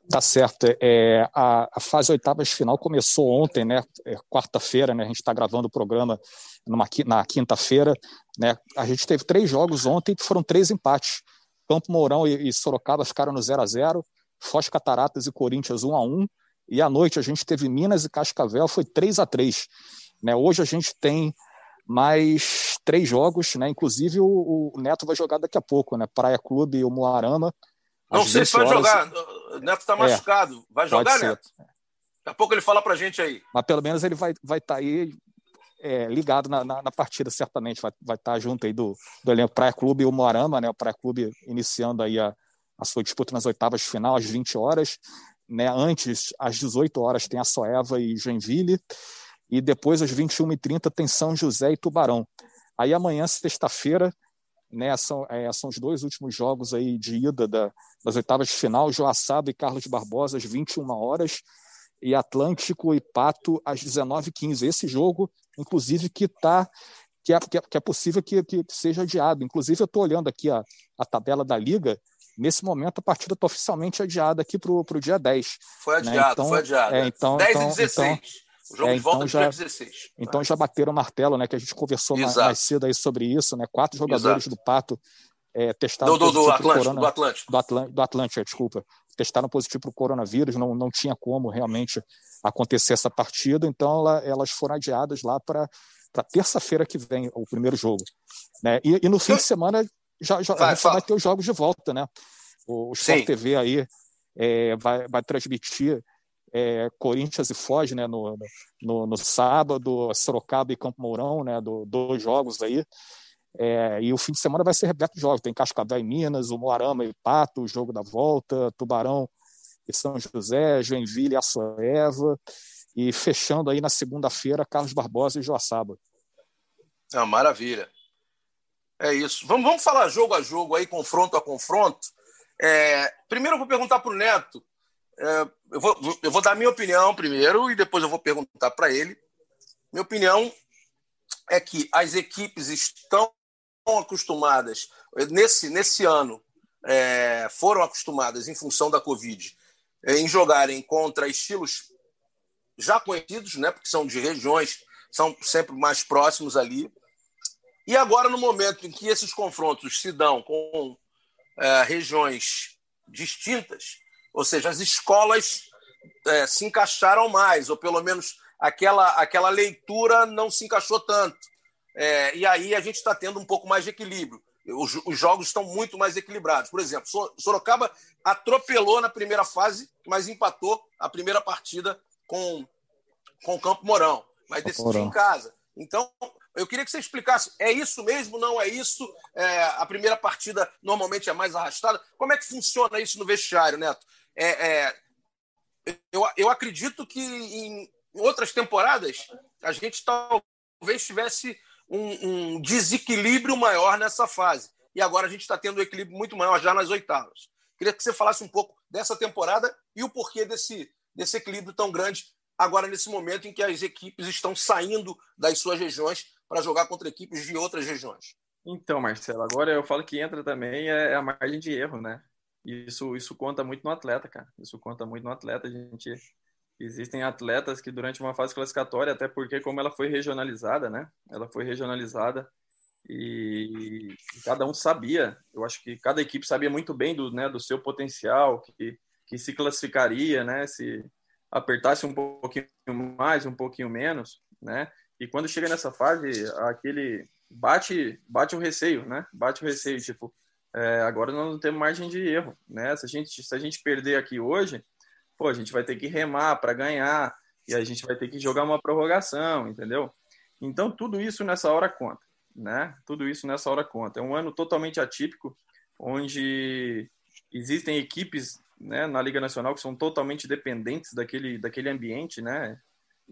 Speaker 2: Tá certo. É, a, a, fase oitavas final começou ontem, né? É, Quarta-feira, né? A gente está gravando o programa numa, na quinta-feira. Né? A gente teve três jogos ontem e foram três empates. Campo Mourão e, e Sorocaba ficaram no 0 a 0 Foz Cataratas e Corinthians 1 a 1 e à noite a gente teve Minas e Cascavel, foi 3 a 3 né? Hoje a gente tem mais três jogos, né? Inclusive o, o Neto vai jogar daqui a pouco, né? Praia Clube e o Moarama.
Speaker 1: Não sei se vai horas... jogar. O Neto está é, machucado. É, vai jogar, Neto? Daqui a pouco ele fala pra gente aí.
Speaker 2: Mas pelo menos ele vai estar vai tá aí é, ligado na, na, na, partida, certamente. Vai, vai estar tá junto aí do, do elenco Praia Clube e o Moarama, né? O Praia Clube iniciando aí a, a sua disputa nas oitavas de final, às 20 horas. Né? Antes, às 18 horas, tem a Soeva e Joinville, e depois, às 21h30, tem São José e Tubarão. Aí amanhã, sexta-feira, né, são, é, são os dois últimos jogos aí de ida da, das oitavas de final, Joaçaba e Carlos Barbosa, às 21 horas, e Atlântico e Pato, às 19h15. Esse jogo, inclusive, que está que é, que é, possível que, que seja adiado. Inclusive, eu estou olhando aqui a, a tabela da Liga, Nesse momento, a partida está oficialmente adiada aqui para o dia 10.
Speaker 1: Foi
Speaker 2: né?
Speaker 1: adiado, né? então, foi adiado.
Speaker 2: É, então,
Speaker 1: 10
Speaker 2: então,
Speaker 1: e 16. Então, o jogo é, de volta então já, 16.
Speaker 2: Então já bateram o martelo, né? Que a gente conversou mais, mais, cedo aí sobre isso, né? Quatro jogadores Exato. do Pato é, testaram
Speaker 1: do, do, do Atlântico, corona, do Atlântico.
Speaker 2: Do, Atlântico, do Atlântico, desculpa. Testaram positivo para o coronavírus, não, não tinha como realmente acontecer essa partida, então ela, elas foram adiadas lá para terça-feira que vem, o primeiro jogo. Né? E, e no fim de semana já, já, vai, a gente vai ter os jogos de volta, né? O, o Sport Sim. TV aí é, vai, vai transmitir é, Corinthians e Foz né, no, no, no, sábado, Sorocaba e Campo Mourão, né, do, dois jogos aí. É, e o fim de semana vai ser repleto de jogos. Tem Cascavel e Minas, o Moarama e Pato, o jogo da volta, Tubarão e São José, Joinville e Açoeva. E fechando aí na segunda-feira, Carlos Barbosa e Joaçaba.
Speaker 1: Ah, maravilha. É isso. Vamos, vamos falar jogo a jogo aí, confronto a confronto. É, primeiro eu vou perguntar para o Neto. É, eu, vou, eu vou dar minha opinião primeiro e depois eu vou perguntar para ele. Minha opinião é que as equipes estão acostumadas, nesse, nesse ano, é, foram acostumadas, em função da Covid, em jogarem contra estilos já conhecidos, né, porque são de regiões, são sempre mais próximos ali. E agora, no momento em que esses confrontos se dão com é, regiões distintas, ou seja, as escolas é, se encaixaram mais, ou pelo menos aquela, aquela leitura não se encaixou tanto. É, e aí a gente está tendo um pouco mais de equilíbrio. Os, os, jogos estão muito mais equilibrados. Por exemplo, Sorocaba atropelou na primeira fase, mas empatou a primeira partida com, com o Campo Mourão, mas decidiu em casa. Então, eu queria que você explicasse: é isso mesmo? Não é isso? É, a primeira partida normalmente é mais arrastada. Como é que funciona isso no vestiário, Neto? É, é, eu, eu acredito que em outras temporadas a gente talvez tivesse um, um desequilíbrio maior nessa fase. E agora a gente está tendo um equilíbrio muito maior já nas oitavas. Queria que você falasse um pouco dessa temporada e o porquê desse, desse equilíbrio tão grande agora nesse momento em que as equipes estão saindo das suas regiões para jogar contra equipes de outras regiões.
Speaker 3: Então, Marcelo, agora eu falo que entra também é a margem de erro, né? Isso, isso conta muito no atleta, cara. Isso conta muito no atleta. A gente existem atletas que durante uma fase classificatória, até porque como ela foi regionalizada, né? Ela foi regionalizada e cada um sabia. Eu acho que cada equipe sabia muito bem do, né, do seu potencial, que, que se classificaria, né? Se apertasse um pouquinho mais, um pouquinho menos, né? E quando chega nessa fase, aquele bate bate o receio, né? Bate o receio, tipo, é, agora nós não temos margem de erro, né? Se a gente se a gente perder aqui hoje, pô, a gente vai ter que remar para ganhar e a gente vai ter que jogar uma prorrogação, entendeu? Então tudo isso nessa hora conta, né? Tudo isso nessa hora conta. É um ano totalmente atípico, onde existem equipes né, na Liga Nacional que são totalmente dependentes daquele, daquele ambiente, né,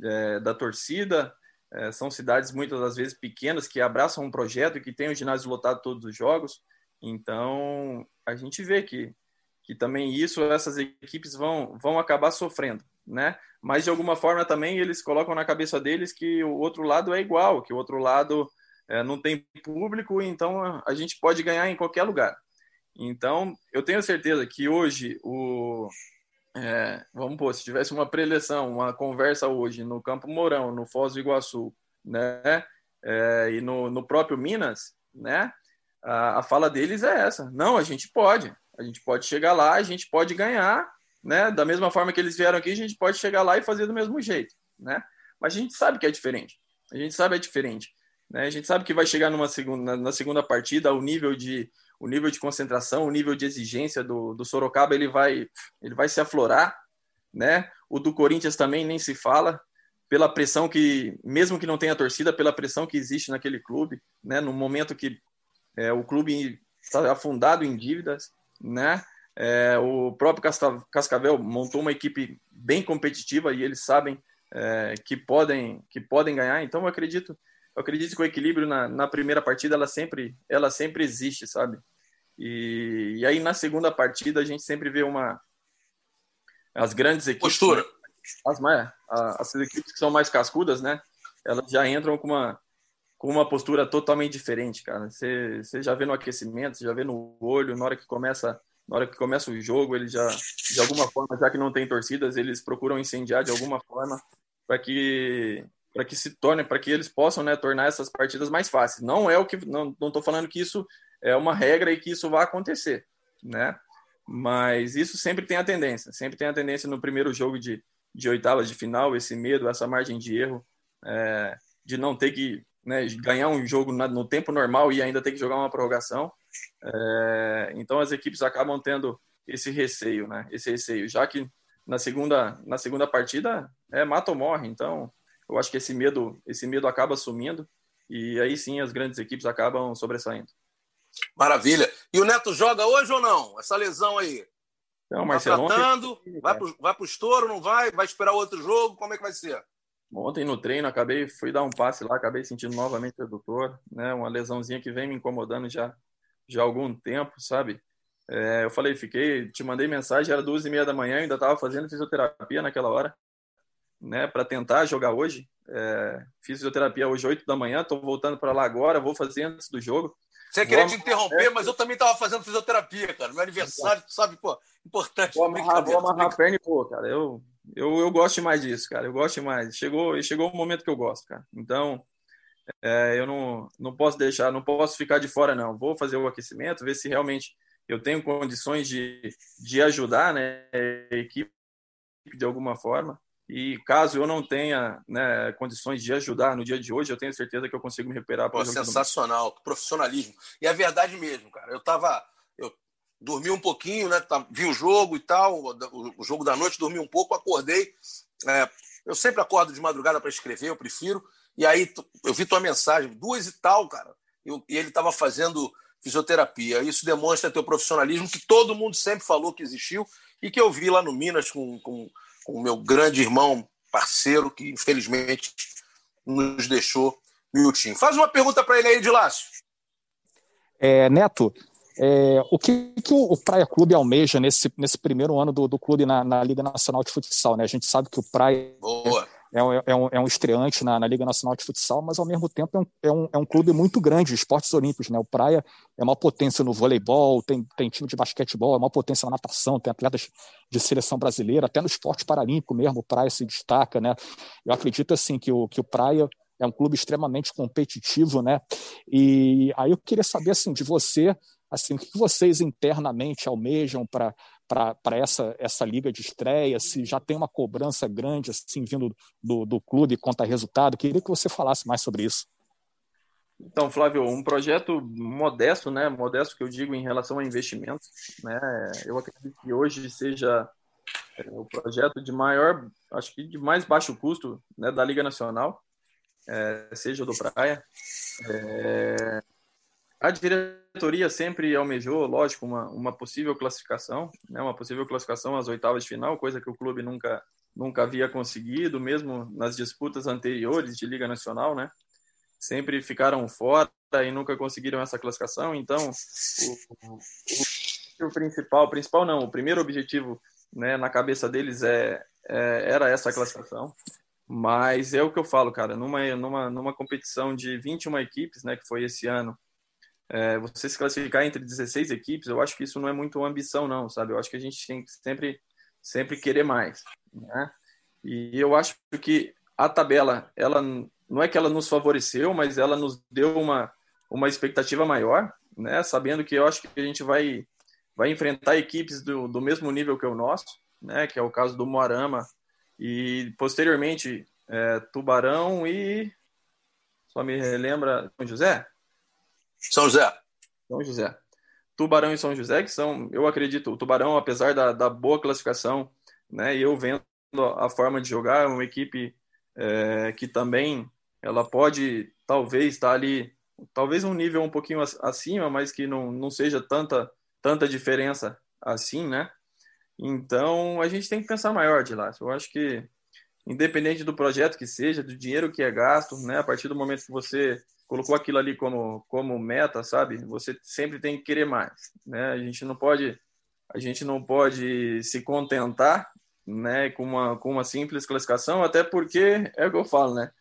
Speaker 3: é, da torcida. É, são cidades muitas das vezes pequenas que abraçam um projeto e que tem o ginásio lotado todos os jogos. Então a gente vê que que também isso essas equipes vão vão acabar sofrendo, né? Mas de alguma forma também eles colocam na cabeça deles que o outro lado é igual, que o outro lado é, não tem público, então a gente pode ganhar em qualquer lugar. Então, eu tenho certeza que hoje o é, vamos pôr, se tivesse uma preleção, uma conversa hoje no Campo Mourão, no Foz do Iguaçu, né, é, e no, no próprio Minas, né, a, a fala deles é essa: não, a gente pode, a gente pode chegar lá, a gente pode ganhar, né, da mesma forma que eles vieram aqui, a gente pode chegar lá e fazer do mesmo jeito, né, mas a gente sabe que é diferente, a gente sabe que é diferente, né, a gente sabe que vai chegar numa segunda, na segunda partida o nível de o nível de concentração, o nível de exigência do, do Sorocaba ele vai, ele vai se aflorar, né? O do Corinthians também nem se fala, pela pressão que, mesmo que não tenha torcida, pela pressão que existe naquele clube, né? No momento que é, o clube está afundado em dívidas, né? É, o próprio Cascavel montou uma equipe bem competitiva e eles sabem é, que podem que podem ganhar. Então eu acredito eu acredito que o equilíbrio na, na primeira partida ela sempre ela sempre existe, sabe? E, e aí na segunda partida a gente sempre vê uma as grandes equipes,
Speaker 1: postura,
Speaker 3: as, as equipes que são mais cascudas, né? Elas já entram com uma com uma postura totalmente diferente, cara. Você, você já vê no aquecimento, você já vê no olho, na hora que começa na hora que começa o jogo, eles já, de alguma forma, já que não tem torcidas, eles procuram incendiar de alguma forma para que para que se torne, para que eles possam, né, tornar essas partidas mais fáceis. Não é o que não estou falando que isso é uma regra e que isso vai acontecer, né? Mas isso sempre tem a tendência, sempre tem a tendência no primeiro jogo de, de oitavas de final, esse medo, essa margem de erro, é, de não ter que né, ganhar um jogo no tempo normal e ainda ter que jogar uma prorrogação. É, então as equipes acabam tendo esse receio, né? Esse receio, já que na segunda na segunda partida é mata ou morre. Então eu acho que esse medo esse medo acaba sumindo e aí sim as grandes equipes acabam sobressaindo.
Speaker 1: Maravilha. E o Neto joga hoje ou não? Essa lesão aí?
Speaker 3: Não, tá Marcelo.
Speaker 1: Tá tratando? Ontem... Vai pro, vai pro estouro, não vai? Vai esperar outro jogo? Como é que vai ser?
Speaker 3: Ontem no treino, acabei, fui dar um passe lá, acabei sentindo novamente o adutor, né? Uma lesãozinha que vem me incomodando já, já há algum tempo, sabe? É, eu falei, fiquei, te mandei mensagem, era duas e meia da manhã, ainda estava fazendo fisioterapia naquela hora, né, para tentar jogar hoje. É, fiz fisioterapia hoje, 8 da manhã, estou voltando para lá agora, vou fazer antes do jogo.
Speaker 1: Você queria te interromper, mas eu também estava fazendo fisioterapia, cara. Meu aniversário, tu sabe, pô, importante.
Speaker 3: Vou amarrar, vou amarrar a perna e pô, cara. Eu, eu, eu gosto mais disso, cara. Eu gosto mais. Chegou, chegou o momento que eu gosto, cara. Então, é, eu não, não posso deixar, não posso ficar de fora, não. Vou fazer o aquecimento, ver se realmente eu tenho condições de, de ajudar né, a equipe de alguma forma. E caso eu não tenha né, condições de ajudar no dia de hoje, eu tenho certeza que eu consigo me recuperar.
Speaker 1: Pô, sensacional, profissionalismo. E é verdade mesmo, cara. Eu tava, eu dormi um pouquinho, né? Vi o jogo e tal, o jogo da noite, dormi um pouco, acordei. É, eu sempre acordo de madrugada para escrever, eu prefiro. E aí eu vi tua mensagem, duas e tal, cara. E ele estava fazendo fisioterapia. Isso demonstra teu profissionalismo que todo mundo sempre falou que existiu e que eu vi lá no Minas com, com o meu grande irmão, parceiro, que infelizmente nos deixou, Milton. Faz uma pergunta para ele aí, de Lácio.
Speaker 2: É, Neto, é, o que, que o, Praia Clube almeja nesse, nesse primeiro ano do, do clube na, na Liga Nacional de Futsal? Né? A gente sabe que o Praia Boa é, um, é, um, é um estreante na, na, Liga Nacional de Futsal, mas ao mesmo tempo é um, é um, é um clube muito grande de esportes olímpicos. Né? O Praia é uma potência no voleibol, tem, tem time de basquetebol, é uma potência na natação, tem atletas de seleção brasileira, até no esporte paralímpico mesmo, o Praia se destaca. Né? Eu acredito assim que o, que o Praia é um clube extremamente competitivo, né? E aí eu queria saber assim de você, assim, o que vocês internamente almejam para para essa, essa liga de estreia, se já tem uma cobrança grande assim vindo do, do clube a resultado. Queria que você falasse mais sobre isso.
Speaker 3: Então, Flávio, um projeto modesto, né? Modesto que eu digo em relação a investimento, né? Eu acredito que hoje seja é, o projeto de maior, acho que de mais baixo custo, né, da Liga Nacional, é, seja do Praia. É, a diretoria sempre almejou, lógico, uma, uma possível classificação, né, uma possível classificação às oitavas de final, coisa que o clube nunca, nunca havia conseguido, mesmo nas disputas anteriores de Liga Nacional, né? Sempre ficaram fora e nunca conseguiram essa classificação. Então, o, o, o principal, principal não, o primeiro objetivo né, na cabeça deles é, é, era essa classificação. Mas é o que eu falo, cara, numa, numa, numa competição de 21 equipes, né, que foi esse ano, é, você se classificar entre 16 equipes, eu acho que isso não é muito ambição, não, sabe? Eu acho que a gente tem que sempre, sempre querer mais, né? E eu acho que a tabela, ela não é que ela nos favoreceu, mas ela nos deu uma, uma expectativa maior, né? Sabendo que eu acho que a gente vai, vai enfrentar equipes do, do mesmo nível que o nosso, né? Que é o caso do Moarama e posteriormente é, Tubarão e só me relembra São José,
Speaker 1: são José.
Speaker 3: São José. Tubarão e São José, que são, eu acredito, o Tubarão, apesar da, da boa classificação, né, e eu vendo a forma de jogar, é uma equipe é, que também ela pode talvez estar tá ali, talvez um nível um pouquinho acima, mas que não, não seja tanta, tanta diferença assim, né? Então a gente tem que pensar maior de lá. Eu acho que independente do projeto que seja, do dinheiro que é gasto, né? A partir do momento que você colocou aquilo ali como, como meta, sabe? Você sempre tem que querer mais, né? A gente não pode a gente não pode se contentar, né, com uma com uma simples classificação, até porque é o que eu falo, né?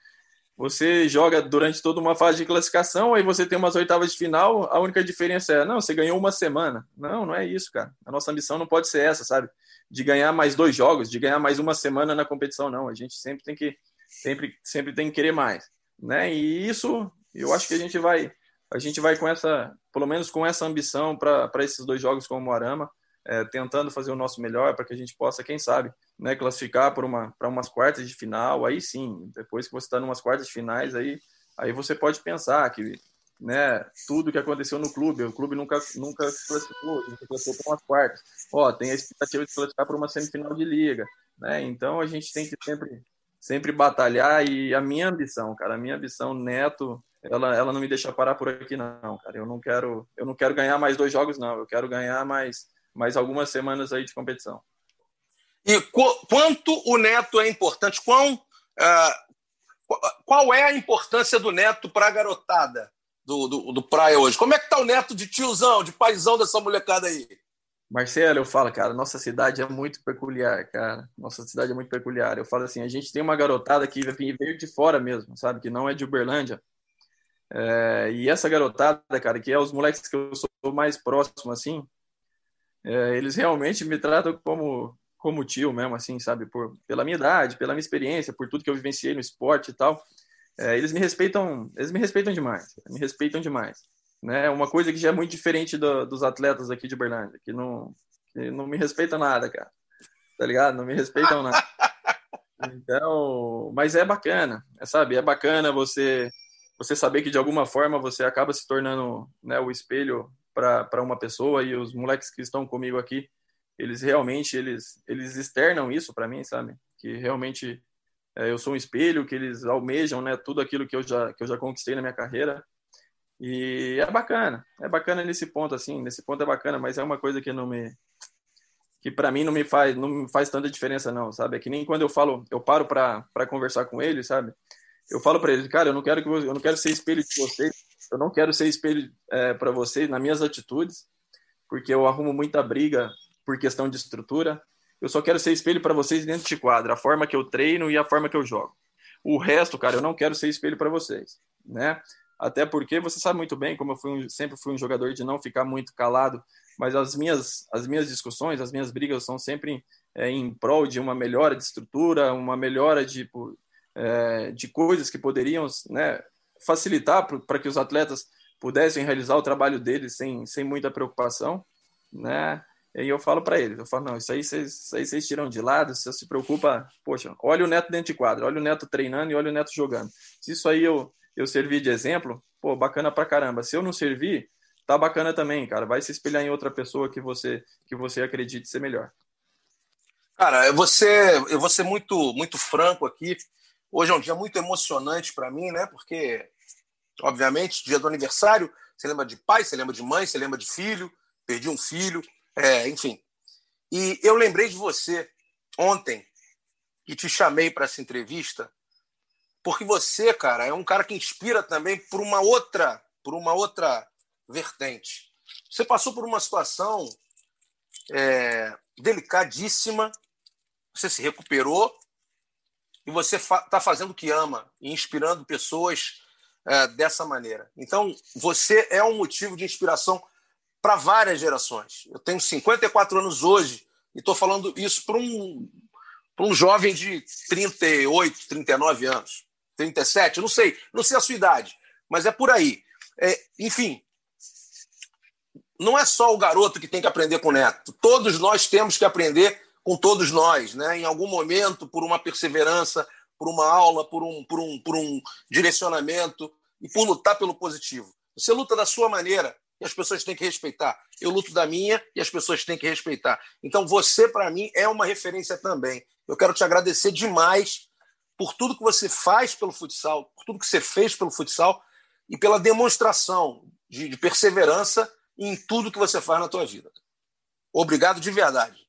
Speaker 3: Você joga durante toda uma fase de classificação, aí você tem umas oitavas de final, a única diferença é, não, você ganhou uma semana. Não, não é isso, cara. A nossa ambição não pode ser essa, sabe? De ganhar mais dois jogos, de ganhar mais uma semana na competição, não. A gente sempre tem que sempre sempre tem que querer mais, né? E isso eu acho que a gente vai, a gente vai com essa, pelo menos com essa ambição para esses dois jogos com o Moarama, é, tentando fazer o nosso melhor para que a gente possa, quem sabe, né, classificar para uma, umas quartas de final. Aí sim, depois que você está em umas quartas de finais, aí, aí você pode pensar que né, tudo que aconteceu no clube, o clube nunca, nunca se classificou, a gente classificou para umas quartas. Ó, tem a expectativa de classificar para uma semifinal de liga, né? Então a gente tem que sempre, sempre batalhar e a minha ambição, cara, a minha ambição neto ela, ela não me deixa parar por aqui não, cara. Eu não quero, eu não quero ganhar mais dois jogos não. Eu quero ganhar mais, mais algumas semanas aí de competição.
Speaker 1: E qu quanto o Neto é importante? Quão, uh, qual é a importância do Neto para a garotada do, do, do Praia hoje? Como é que tá o Neto de tiozão, de paizão dessa molecada aí?
Speaker 3: Marcelo, eu falo, cara, nossa cidade é muito peculiar, cara. Nossa cidade é muito peculiar. Eu falo assim, a gente tem uma garotada que veio de fora mesmo, sabe? Que não é de Uberlândia. É, e essa garotada, cara, que é os moleques que eu sou mais próximo, assim, é, eles realmente me tratam como como tio mesmo, assim, sabe? Por, pela minha idade, pela minha experiência, por tudo que eu vivenciei no esporte e tal. É, eles me respeitam, eles me respeitam demais, me respeitam demais. Né? Uma coisa que já é muito diferente do, dos atletas aqui de Berlândia, que não, que não me respeitam nada, cara. Tá ligado? Não me respeitam nada. Então, mas é bacana, é, sabe? É bacana você você saber que de alguma forma você acaba se tornando né, o espelho para uma pessoa e os moleques que estão comigo aqui, eles realmente eles eles externam isso para mim, sabe? Que realmente é, eu sou um espelho, que eles almejam, né, tudo aquilo que eu já que eu já conquistei na minha carreira. E é bacana, é bacana nesse ponto assim, nesse ponto é bacana, mas é uma coisa que não me que para mim não me faz não me faz tanta diferença não, sabe? É que nem quando eu falo, eu paro para conversar com ele, sabe? Eu falo para ele, cara, eu não quero que eu não quero ser espelho de vocês, eu não quero ser espelho é, para vocês nas minhas atitudes, porque eu arrumo muita briga por questão de estrutura. Eu só quero ser espelho para vocês dentro de quadra, a forma que eu treino e a forma que eu jogo. O resto, cara, eu não quero ser espelho para vocês, né? Até porque você sabe muito bem, como eu fui um, sempre fui um jogador de não ficar muito calado, mas as minhas as minhas discussões, as minhas brigas são sempre é, em prol de uma melhora de estrutura, uma melhora de, é, de coisas que poderiam né, facilitar para que os atletas pudessem realizar o trabalho deles sem, sem muita preocupação, né? E eu falo para eles, eu falo, não, isso aí vocês, tiram de lado, você se preocupa, poxa, olha o Neto dentro de quadra, olha o Neto treinando e olha o Neto jogando. Se isso aí eu, eu servir de exemplo, pô, bacana pra caramba. Se eu não servir, tá bacana também, cara. Vai se espelhar em outra pessoa que você que você acredite ser melhor.
Speaker 1: Cara, eu vou ser, eu vou ser muito, muito franco aqui. Hoje é um dia muito emocionante para mim, né? Porque, obviamente, dia do aniversário, você lembra de pai, você lembra de mãe, você lembra de filho, perdi um filho, é, enfim. E eu lembrei de você ontem e te chamei para essa entrevista porque você, cara, é um cara que inspira também por uma outra, por uma outra vertente. Você passou por uma situação é, delicadíssima, você se recuperou e você está fa fazendo o que ama e inspirando pessoas é, dessa maneira. Então, você é um motivo de inspiração para várias gerações. Eu tenho 54 anos hoje e estou falando isso para um, um jovem de 38, 39 anos, 37, não sei, não sei a sua idade, mas é por aí. É, enfim, não é só o garoto que tem que aprender com o neto. Todos nós temos que aprender com todos nós, né? Em algum momento, por uma perseverança, por uma aula, por um, por um, por um direcionamento e por lutar pelo positivo. Você luta da sua maneira e as pessoas têm que respeitar. Eu luto da minha e as pessoas têm que respeitar. Então, você, para mim, é uma referência também. Eu quero te agradecer demais por tudo que você faz pelo futsal, por tudo que você fez pelo futsal e pela demonstração de, de perseverança em tudo que você faz na tua vida. Obrigado de verdade.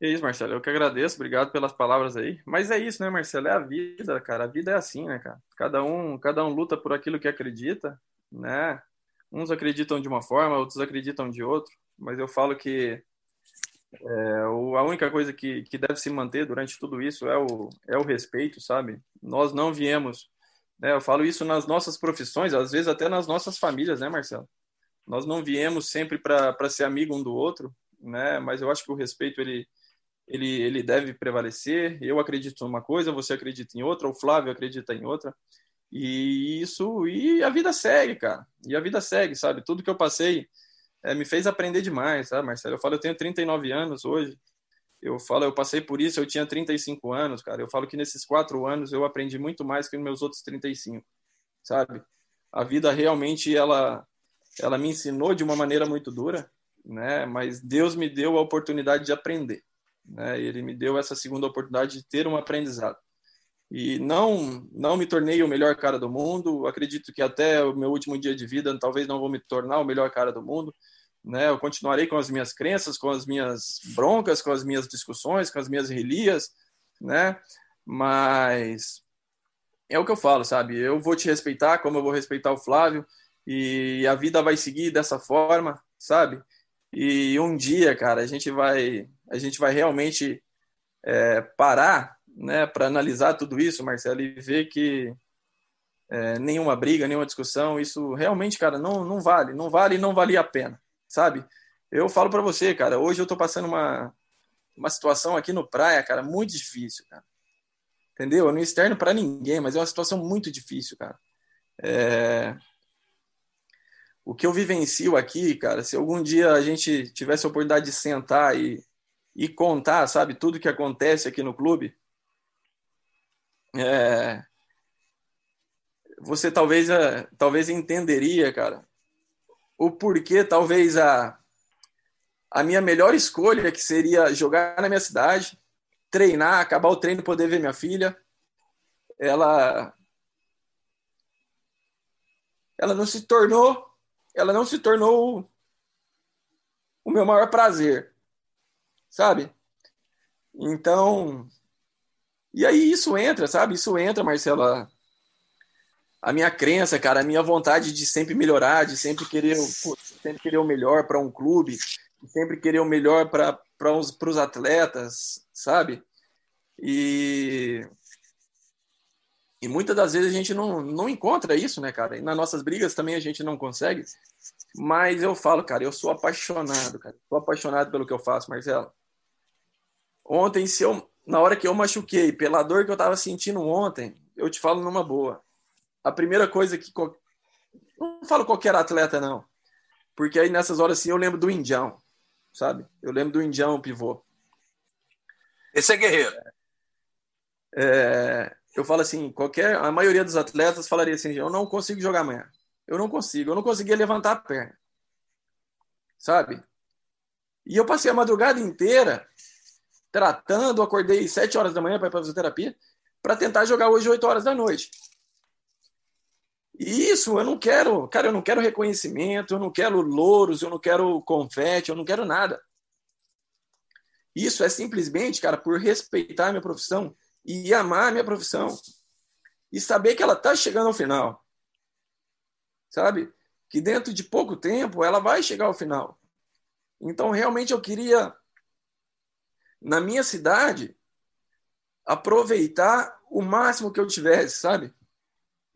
Speaker 3: É isso, Marcelo. Eu que agradeço. Obrigado pelas palavras aí. Mas é isso, né, Marcelo? É a vida, cara. A vida é assim, né, cara? Cada um, cada um luta por aquilo que acredita, né? Uns acreditam de uma forma, outros acreditam de outro. Mas eu falo que é, a única coisa que, que deve se manter durante tudo isso é o, é o respeito, sabe? Nós não viemos. Né, eu falo isso nas nossas profissões, às vezes até nas nossas famílias, né, Marcelo? Nós não viemos sempre para ser amigo um do outro, né? Mas eu acho que o respeito ele ele, ele deve prevalecer. Eu acredito em uma coisa, você acredita em outra, o Flávio acredita em outra. E isso, e a vida segue, cara. E a vida segue, sabe? Tudo que eu passei é, me fez aprender demais, sabe, Marcelo? Eu falo, eu tenho 39 anos hoje. Eu falo, eu passei por isso, eu tinha 35 anos, cara. Eu falo que nesses quatro anos eu aprendi muito mais que nos meus outros 35, sabe? A vida realmente, ela, ela me ensinou de uma maneira muito dura, né? Mas Deus me deu a oportunidade de aprender, né? Ele me deu essa segunda oportunidade de ter um aprendizado. E não não me tornei o melhor cara do mundo. Acredito que até o meu último dia de vida talvez não vou me tornar o melhor cara do mundo, né? Eu continuarei com as minhas crenças, com as minhas broncas, com as minhas discussões, com as minhas relias, né? Mas é o que eu falo, sabe? Eu vou te respeitar como eu vou respeitar o Flávio e a vida vai seguir dessa forma, sabe? E um dia, cara, a gente vai, a gente vai realmente é, parar, né, para analisar tudo isso, Marcelo, e ver que é, nenhuma briga, nenhuma discussão, isso realmente, cara, não, não vale, não vale não valia a pena, sabe? Eu falo para você, cara, hoje eu tô passando uma, uma situação aqui no Praia, cara, muito difícil, cara. Entendeu? Eu não externo para ninguém, mas é uma situação muito difícil, cara. É... O que eu vivencio aqui, cara, se algum dia a gente tivesse a oportunidade de sentar e, e contar, sabe, tudo que acontece aqui no clube, é... você talvez, é, talvez entenderia, cara, o porquê talvez a, a minha melhor escolha, que seria jogar na minha cidade, treinar, acabar o treino, poder ver minha filha, ela ela não se tornou ela não se tornou o meu maior prazer, sabe? Então, e aí isso entra, sabe? Isso entra, Marcela. A minha crença, cara, a minha vontade de sempre melhorar, de sempre querer, sempre querer o melhor para um clube, sempre querer o melhor para os, os atletas, sabe? E, e muitas das vezes a gente não, não encontra isso, né, cara? E nas nossas brigas também a gente não consegue. Mas eu falo, cara, eu sou apaixonado, cara. Sou apaixonado pelo que eu faço, Marcelo. Ontem, se eu, na hora que eu machuquei, pela dor que eu tava sentindo ontem, eu te falo numa boa. A primeira coisa que. Não falo qualquer atleta, não. Porque aí nessas horas assim eu lembro do Indião sabe? Eu lembro do Indião pivô.
Speaker 1: Esse é guerreiro.
Speaker 3: É, eu falo assim, qualquer, a maioria dos atletas falaria assim, eu não consigo jogar amanhã. Eu não consigo, eu não conseguia levantar a perna. Sabe? E eu passei a madrugada inteira tratando, acordei sete horas da manhã para fisioterapia, para tentar jogar hoje 8 horas da noite. E isso eu não quero, cara, eu não quero reconhecimento, eu não quero louros, eu não quero confete, eu não quero nada. Isso é simplesmente, cara, por respeitar a minha profissão e amar a minha profissão. E saber que ela está chegando ao final. Sabe? Que dentro de pouco tempo ela vai chegar ao final. Então, realmente, eu queria, na minha cidade, aproveitar o máximo que eu tivesse, sabe?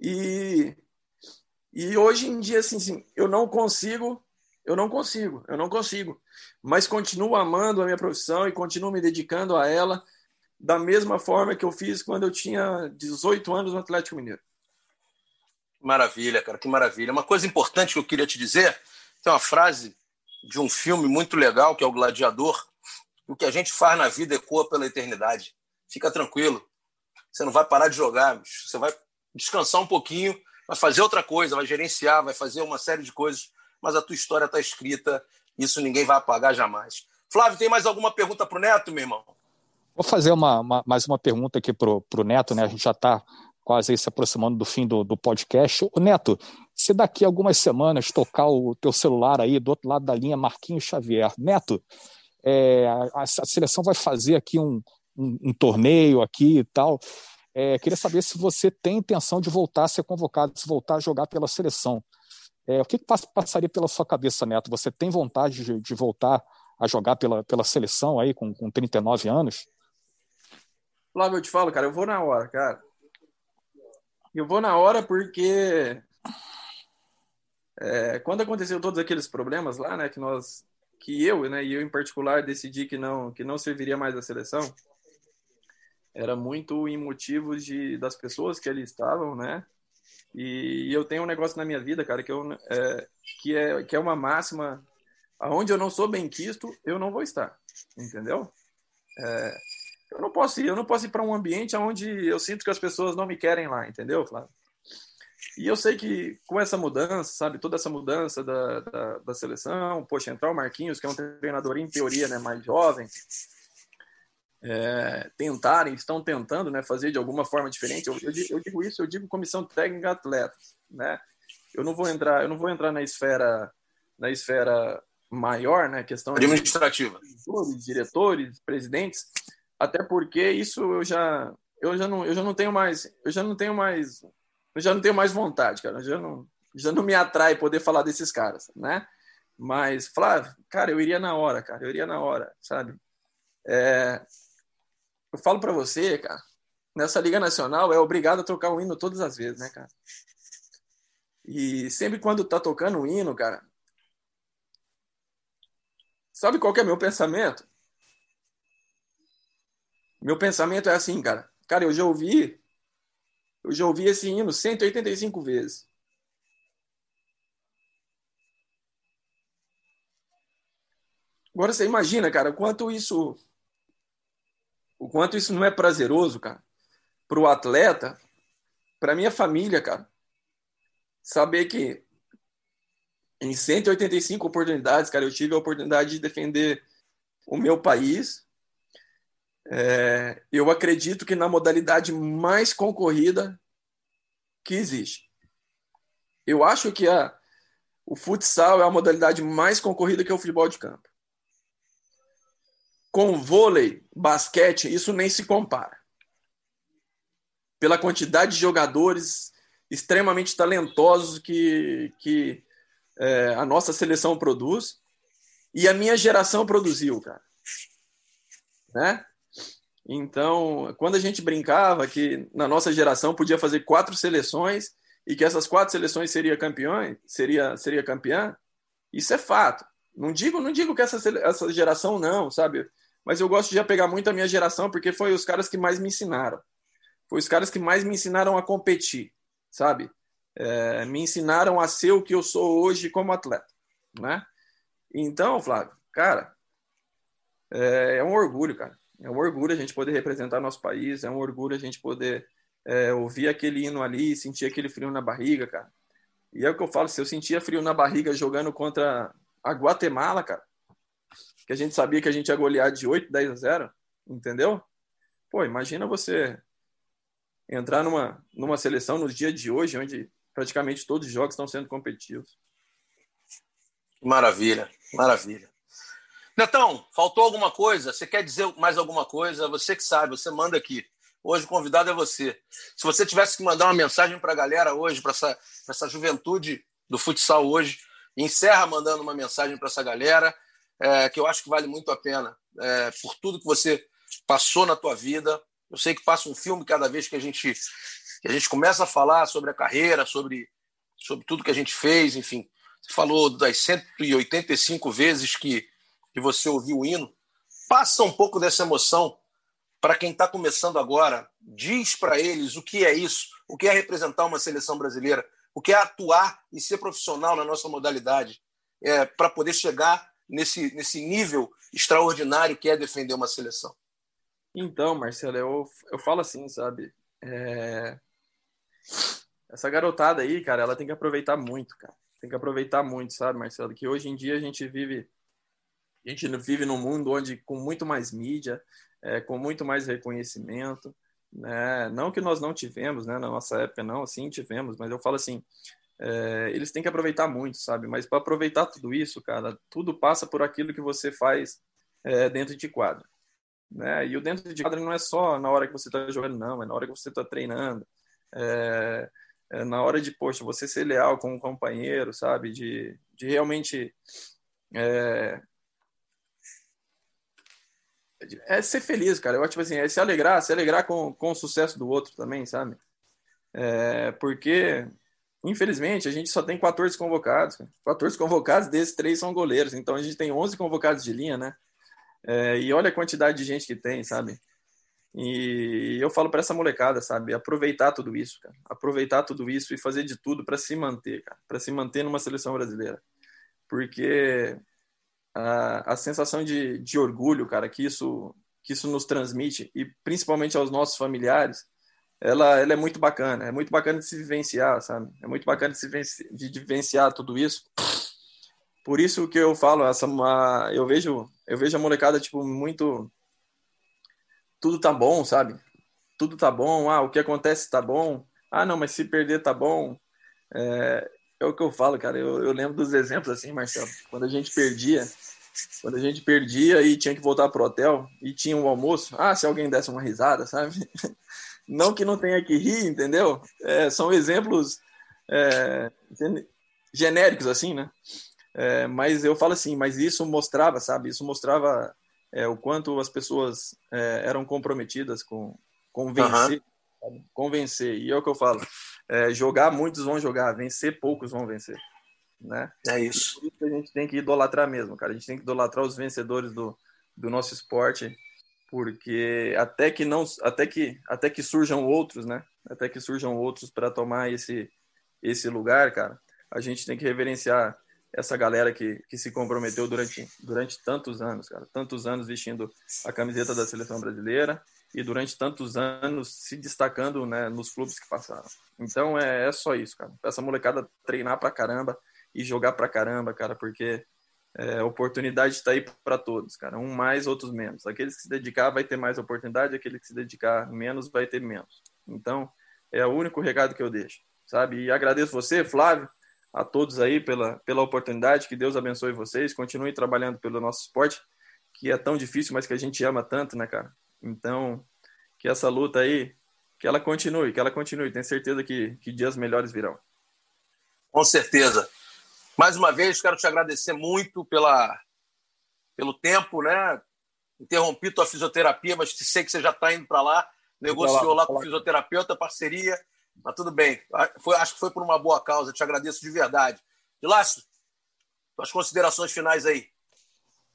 Speaker 3: E e hoje em dia, assim, assim, eu não consigo, eu não consigo, eu não consigo. Mas continuo amando a minha profissão e continuo me dedicando a ela da mesma forma que eu fiz quando eu tinha 18 anos no Atlético Mineiro.
Speaker 1: Maravilha, cara, que maravilha. Uma coisa importante que eu queria te dizer, tem uma frase de um filme muito legal, que é o Gladiador, o que a gente faz na vida ecoa pela eternidade. Fica tranquilo. Você não vai parar de jogar, você vai descansar um pouquinho vai fazer outra coisa, vai gerenciar, vai fazer uma série de coisas, mas a tua história está escrita, isso ninguém vai apagar jamais. Flávio, tem mais alguma pergunta para o Neto, meu irmão?
Speaker 2: Vou fazer uma, uma, mais uma pergunta aqui para o Neto, né? A gente já está quase se aproximando do fim do, do podcast. O Neto, se daqui a algumas semanas tocar o teu celular aí do outro lado da linha Marquinhos Xavier, Neto, é, a, a, seleção vai fazer aqui um, um, um torneio aqui e tal. É, queria saber se você tem intenção de voltar a ser convocado, se voltar a jogar pela seleção. É, o que, que passaria pela sua cabeça, Neto? Você tem vontade de, de voltar a jogar pela, pela seleção aí com, com 39 anos?
Speaker 3: Flávio, eu te falo, cara, eu vou na hora, cara. Eu vou na hora porque é, quando aconteceu todos aqueles problemas lá, né, que nós, que eu, né, e eu em particular decidi que não, que não serviria mais a seleção era muito em motivos de, das pessoas que ali estavam, né? E, eu tenho um negócio na minha vida, cara, que, eu, é, que, é, que é uma máxima. Aonde eu não sou bem quisto, eu não vou estar, entendeu? É, eu não posso ir, eu não posso ir para um ambiente onde eu sinto que as pessoas não me querem lá, entendeu, Flávio? E eu sei que com essa mudança, sabe, toda essa mudança da, da, da seleção, poxa, entrar o Marquinhos, que é um treinador em teoria, né, mais jovem, é, tentarem, estão tentando né, fazer de alguma forma diferente. Eu, eu, eu, digo isso, eu digo comissão técnica atletas, né? Eu não vou entrar, eu não vou entrar na esfera, na esfera maior, né? Questão
Speaker 1: administrativa,
Speaker 3: diretores, diretores, presidentes, até porque isso eu já, eu já não, eu já não tenho mais, eu já não tenho mais, eu já não tenho mais vontade, cara. Eu já não, já não me atrai poder falar desses caras, né? Mas, Flávio, cara, eu iria na hora, cara, eu iria na hora, sabe? É, eu falo para você, cara, nessa Liga Nacional é obrigado a tocar o hino todas as vezes, né, cara? E sempre quando tá tocando o hino, cara, sabe qual é meu pensamento? Meu pensamento é assim, cara. Cara, eu já ouvi, eu já ouvi esse hino 185 vezes. Agora você imagina, cara, quanto isso o quanto isso não é prazeroso, cara, para o atleta, para minha família, cara. Saber que em 185 oportunidades, cara, eu tive a oportunidade de defender o meu país. É, eu acredito que na modalidade mais concorrida que existe. Eu acho que a, o futsal é a modalidade mais concorrida que é o futebol de campo com vôlei, basquete, isso nem se compara. Pela quantidade de jogadores extremamente talentosos que, que é, a nossa seleção produz e a minha geração produziu, cara. Né? Então, quando a gente brincava que na nossa geração podia fazer quatro seleções e que essas quatro seleções seria campeão, seria seria campeã, isso é fato. Não digo, não digo que essa, essa geração não, sabe? Mas eu gosto de apegar muito a minha geração porque foi os caras que mais me ensinaram. Foi os caras que mais me ensinaram a competir, sabe? É, me ensinaram a ser o que eu sou hoje como atleta, né? Então, Flávio, cara, é, é um orgulho, cara. É um orgulho a gente poder representar nosso país, é um orgulho a gente poder é, ouvir aquele hino ali, sentir aquele frio na barriga, cara. E é o que eu falo, se eu sentia frio na barriga jogando contra a Guatemala, cara, que a gente sabia que a gente ia golear de 8, 10 a 0, entendeu? Pô, imagina você entrar numa, numa seleção nos dias de hoje, onde praticamente todos os jogos estão sendo competitivos.
Speaker 1: Maravilha, maravilha. Netão, faltou alguma coisa? Você quer dizer mais alguma coisa? Você que sabe, você manda aqui. Hoje o convidado é você. Se você tivesse que mandar uma mensagem para a galera hoje, para essa, essa juventude do futsal hoje, encerra mandando uma mensagem para essa galera é, que eu acho que vale muito a pena é, por tudo que você passou na tua vida. Eu sei que passa um filme cada vez que a gente que a gente começa a falar sobre a carreira, sobre sobre tudo que a gente fez, enfim. Você falou das 185 vezes que, você ouviu o hino. Passa um pouco dessa emoção para quem está começando agora. Diz para eles o que é isso, o que é representar uma seleção brasileira, o que é atuar e ser profissional na nossa modalidade, é, para poder chegar nesse, nesse nível extraordinário que é defender uma seleção?
Speaker 3: Então, Marcelo, eu, eu falo assim, sabe? É... Essa garotada aí, cara, ela tem que aproveitar muito, cara. Tem que aproveitar muito, sabe, Marcelo? Que hoje em dia a gente vive a gente vive num mundo onde com muito mais mídia, é, com muito mais reconhecimento, né? Não que nós não tivemos, né? Na nossa época não, sim tivemos, mas eu falo assim, é, eles têm que aproveitar muito, sabe? Mas para aproveitar tudo isso, cara, tudo passa por aquilo que você faz é, dentro de quadro. Né? E o dentro de quadro não é só na hora que você está jogando, não, é na hora que você está treinando. É, é, na hora de, poxa, você ser leal com um companheiro, sabe? De, de realmente. É, é ser feliz, cara. Eu acho tipo assim, é se alegrar, se alegrar com, com o sucesso do outro também, sabe? É, porque Infelizmente, a gente só tem 14 convocados. 14 convocados, desses três são goleiros. Então a gente tem 11 convocados de linha, né? É, e olha a quantidade de gente que tem, sabe? E eu falo para essa molecada, sabe? Aproveitar tudo isso, cara. Aproveitar tudo isso e fazer de tudo para se manter, cara. Para se manter numa seleção brasileira. Porque a, sensação de, de orgulho, cara, que isso, que isso nos transmite, e principalmente aos nossos familiares, ela, ela é muito bacana, é muito bacana de se vivenciar, sabe? É muito bacana de se de vivenciar tudo isso. Por isso que eu falo, essa uma, eu vejo, eu vejo a molecada tipo muito tudo tá bom, sabe? Tudo tá bom, ah, o que acontece tá bom. Ah, não, mas se perder tá bom. É, é o que eu falo, cara. Eu, eu lembro dos exemplos assim, Marcelo. Quando a gente perdia, quando a gente perdia e tinha que voltar pro hotel e tinha um almoço, ah, se alguém desse uma risada, sabe? Não que não tenha que rir, entendeu? É, são exemplos é, genéricos, assim, né? É, mas eu falo assim, mas isso mostrava, sabe? Isso mostrava é, o quanto as pessoas é, eram comprometidas com, com vencer, uhum. com vencer. E é o que eu falo, é, jogar muitos vão jogar, vencer poucos vão vencer, né?
Speaker 1: É isso.
Speaker 3: Isso a gente tem que idolatrar mesmo, cara. A gente tem que idolatrar os vencedores do, do nosso esporte, porque até que não, até que até que surjam outros, né? Até que surjam outros para tomar esse esse lugar, cara. A gente tem que reverenciar essa galera que, que se comprometeu durante, durante tantos anos, cara. Tantos anos vestindo a camiseta da seleção brasileira e durante tantos anos se destacando né, nos clubes que passaram. Então é, é só isso, cara. Essa molecada treinar pra caramba e jogar pra caramba, cara, porque é, a oportunidade está aí para todos, cara. Um mais, outros menos. Aqueles que se dedicar vai ter mais oportunidade, aquele que se dedicar menos vai ter menos. Então, é o único recado que eu deixo, sabe? E agradeço você, Flávio, a todos aí pela, pela oportunidade. Que Deus abençoe vocês. Continue trabalhando pelo nosso esporte, que é tão difícil, mas que a gente ama tanto, né, cara? Então, que essa luta aí, que ela continue, que ela continue. Tenho certeza que, que dias melhores virão.
Speaker 1: Com certeza. Mais uma vez, quero te agradecer muito pela, pelo tempo, né? Interrompi tua fisioterapia, mas sei que você já está indo para lá. Negociou lá, lá com o fisioterapeuta, parceria. Mas tudo bem. Foi, acho que foi por uma boa causa. Te agradeço de verdade. Lácio, suas considerações finais aí.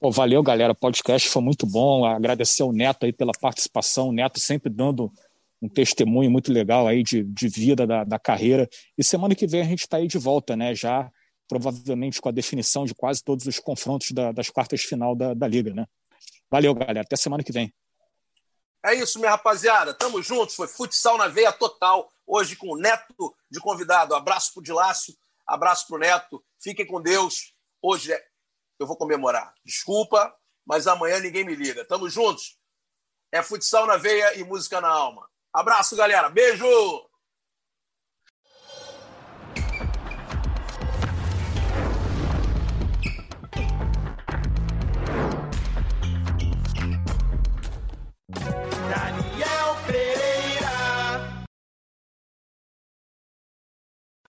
Speaker 2: Pô, valeu, galera. O podcast foi muito bom. Agradecer ao Neto aí pela participação. O Neto sempre dando um testemunho muito legal aí de, de vida da, da carreira. E semana que vem a gente está aí de volta, né? Já provavelmente com a definição de quase todos os confrontos da, das quartas final da, da Liga, né? Valeu, galera. Até semana que vem.
Speaker 1: É isso, minha rapaziada. Tamo juntos. Foi futsal na veia total. Hoje com o Neto de convidado. Abraço pro Dilácio, abraço pro Neto. Fiquem com Deus. Hoje é... eu vou comemorar. Desculpa, mas amanhã ninguém me liga. Tamo juntos. É futsal na veia e música na alma. Abraço, galera. Beijo!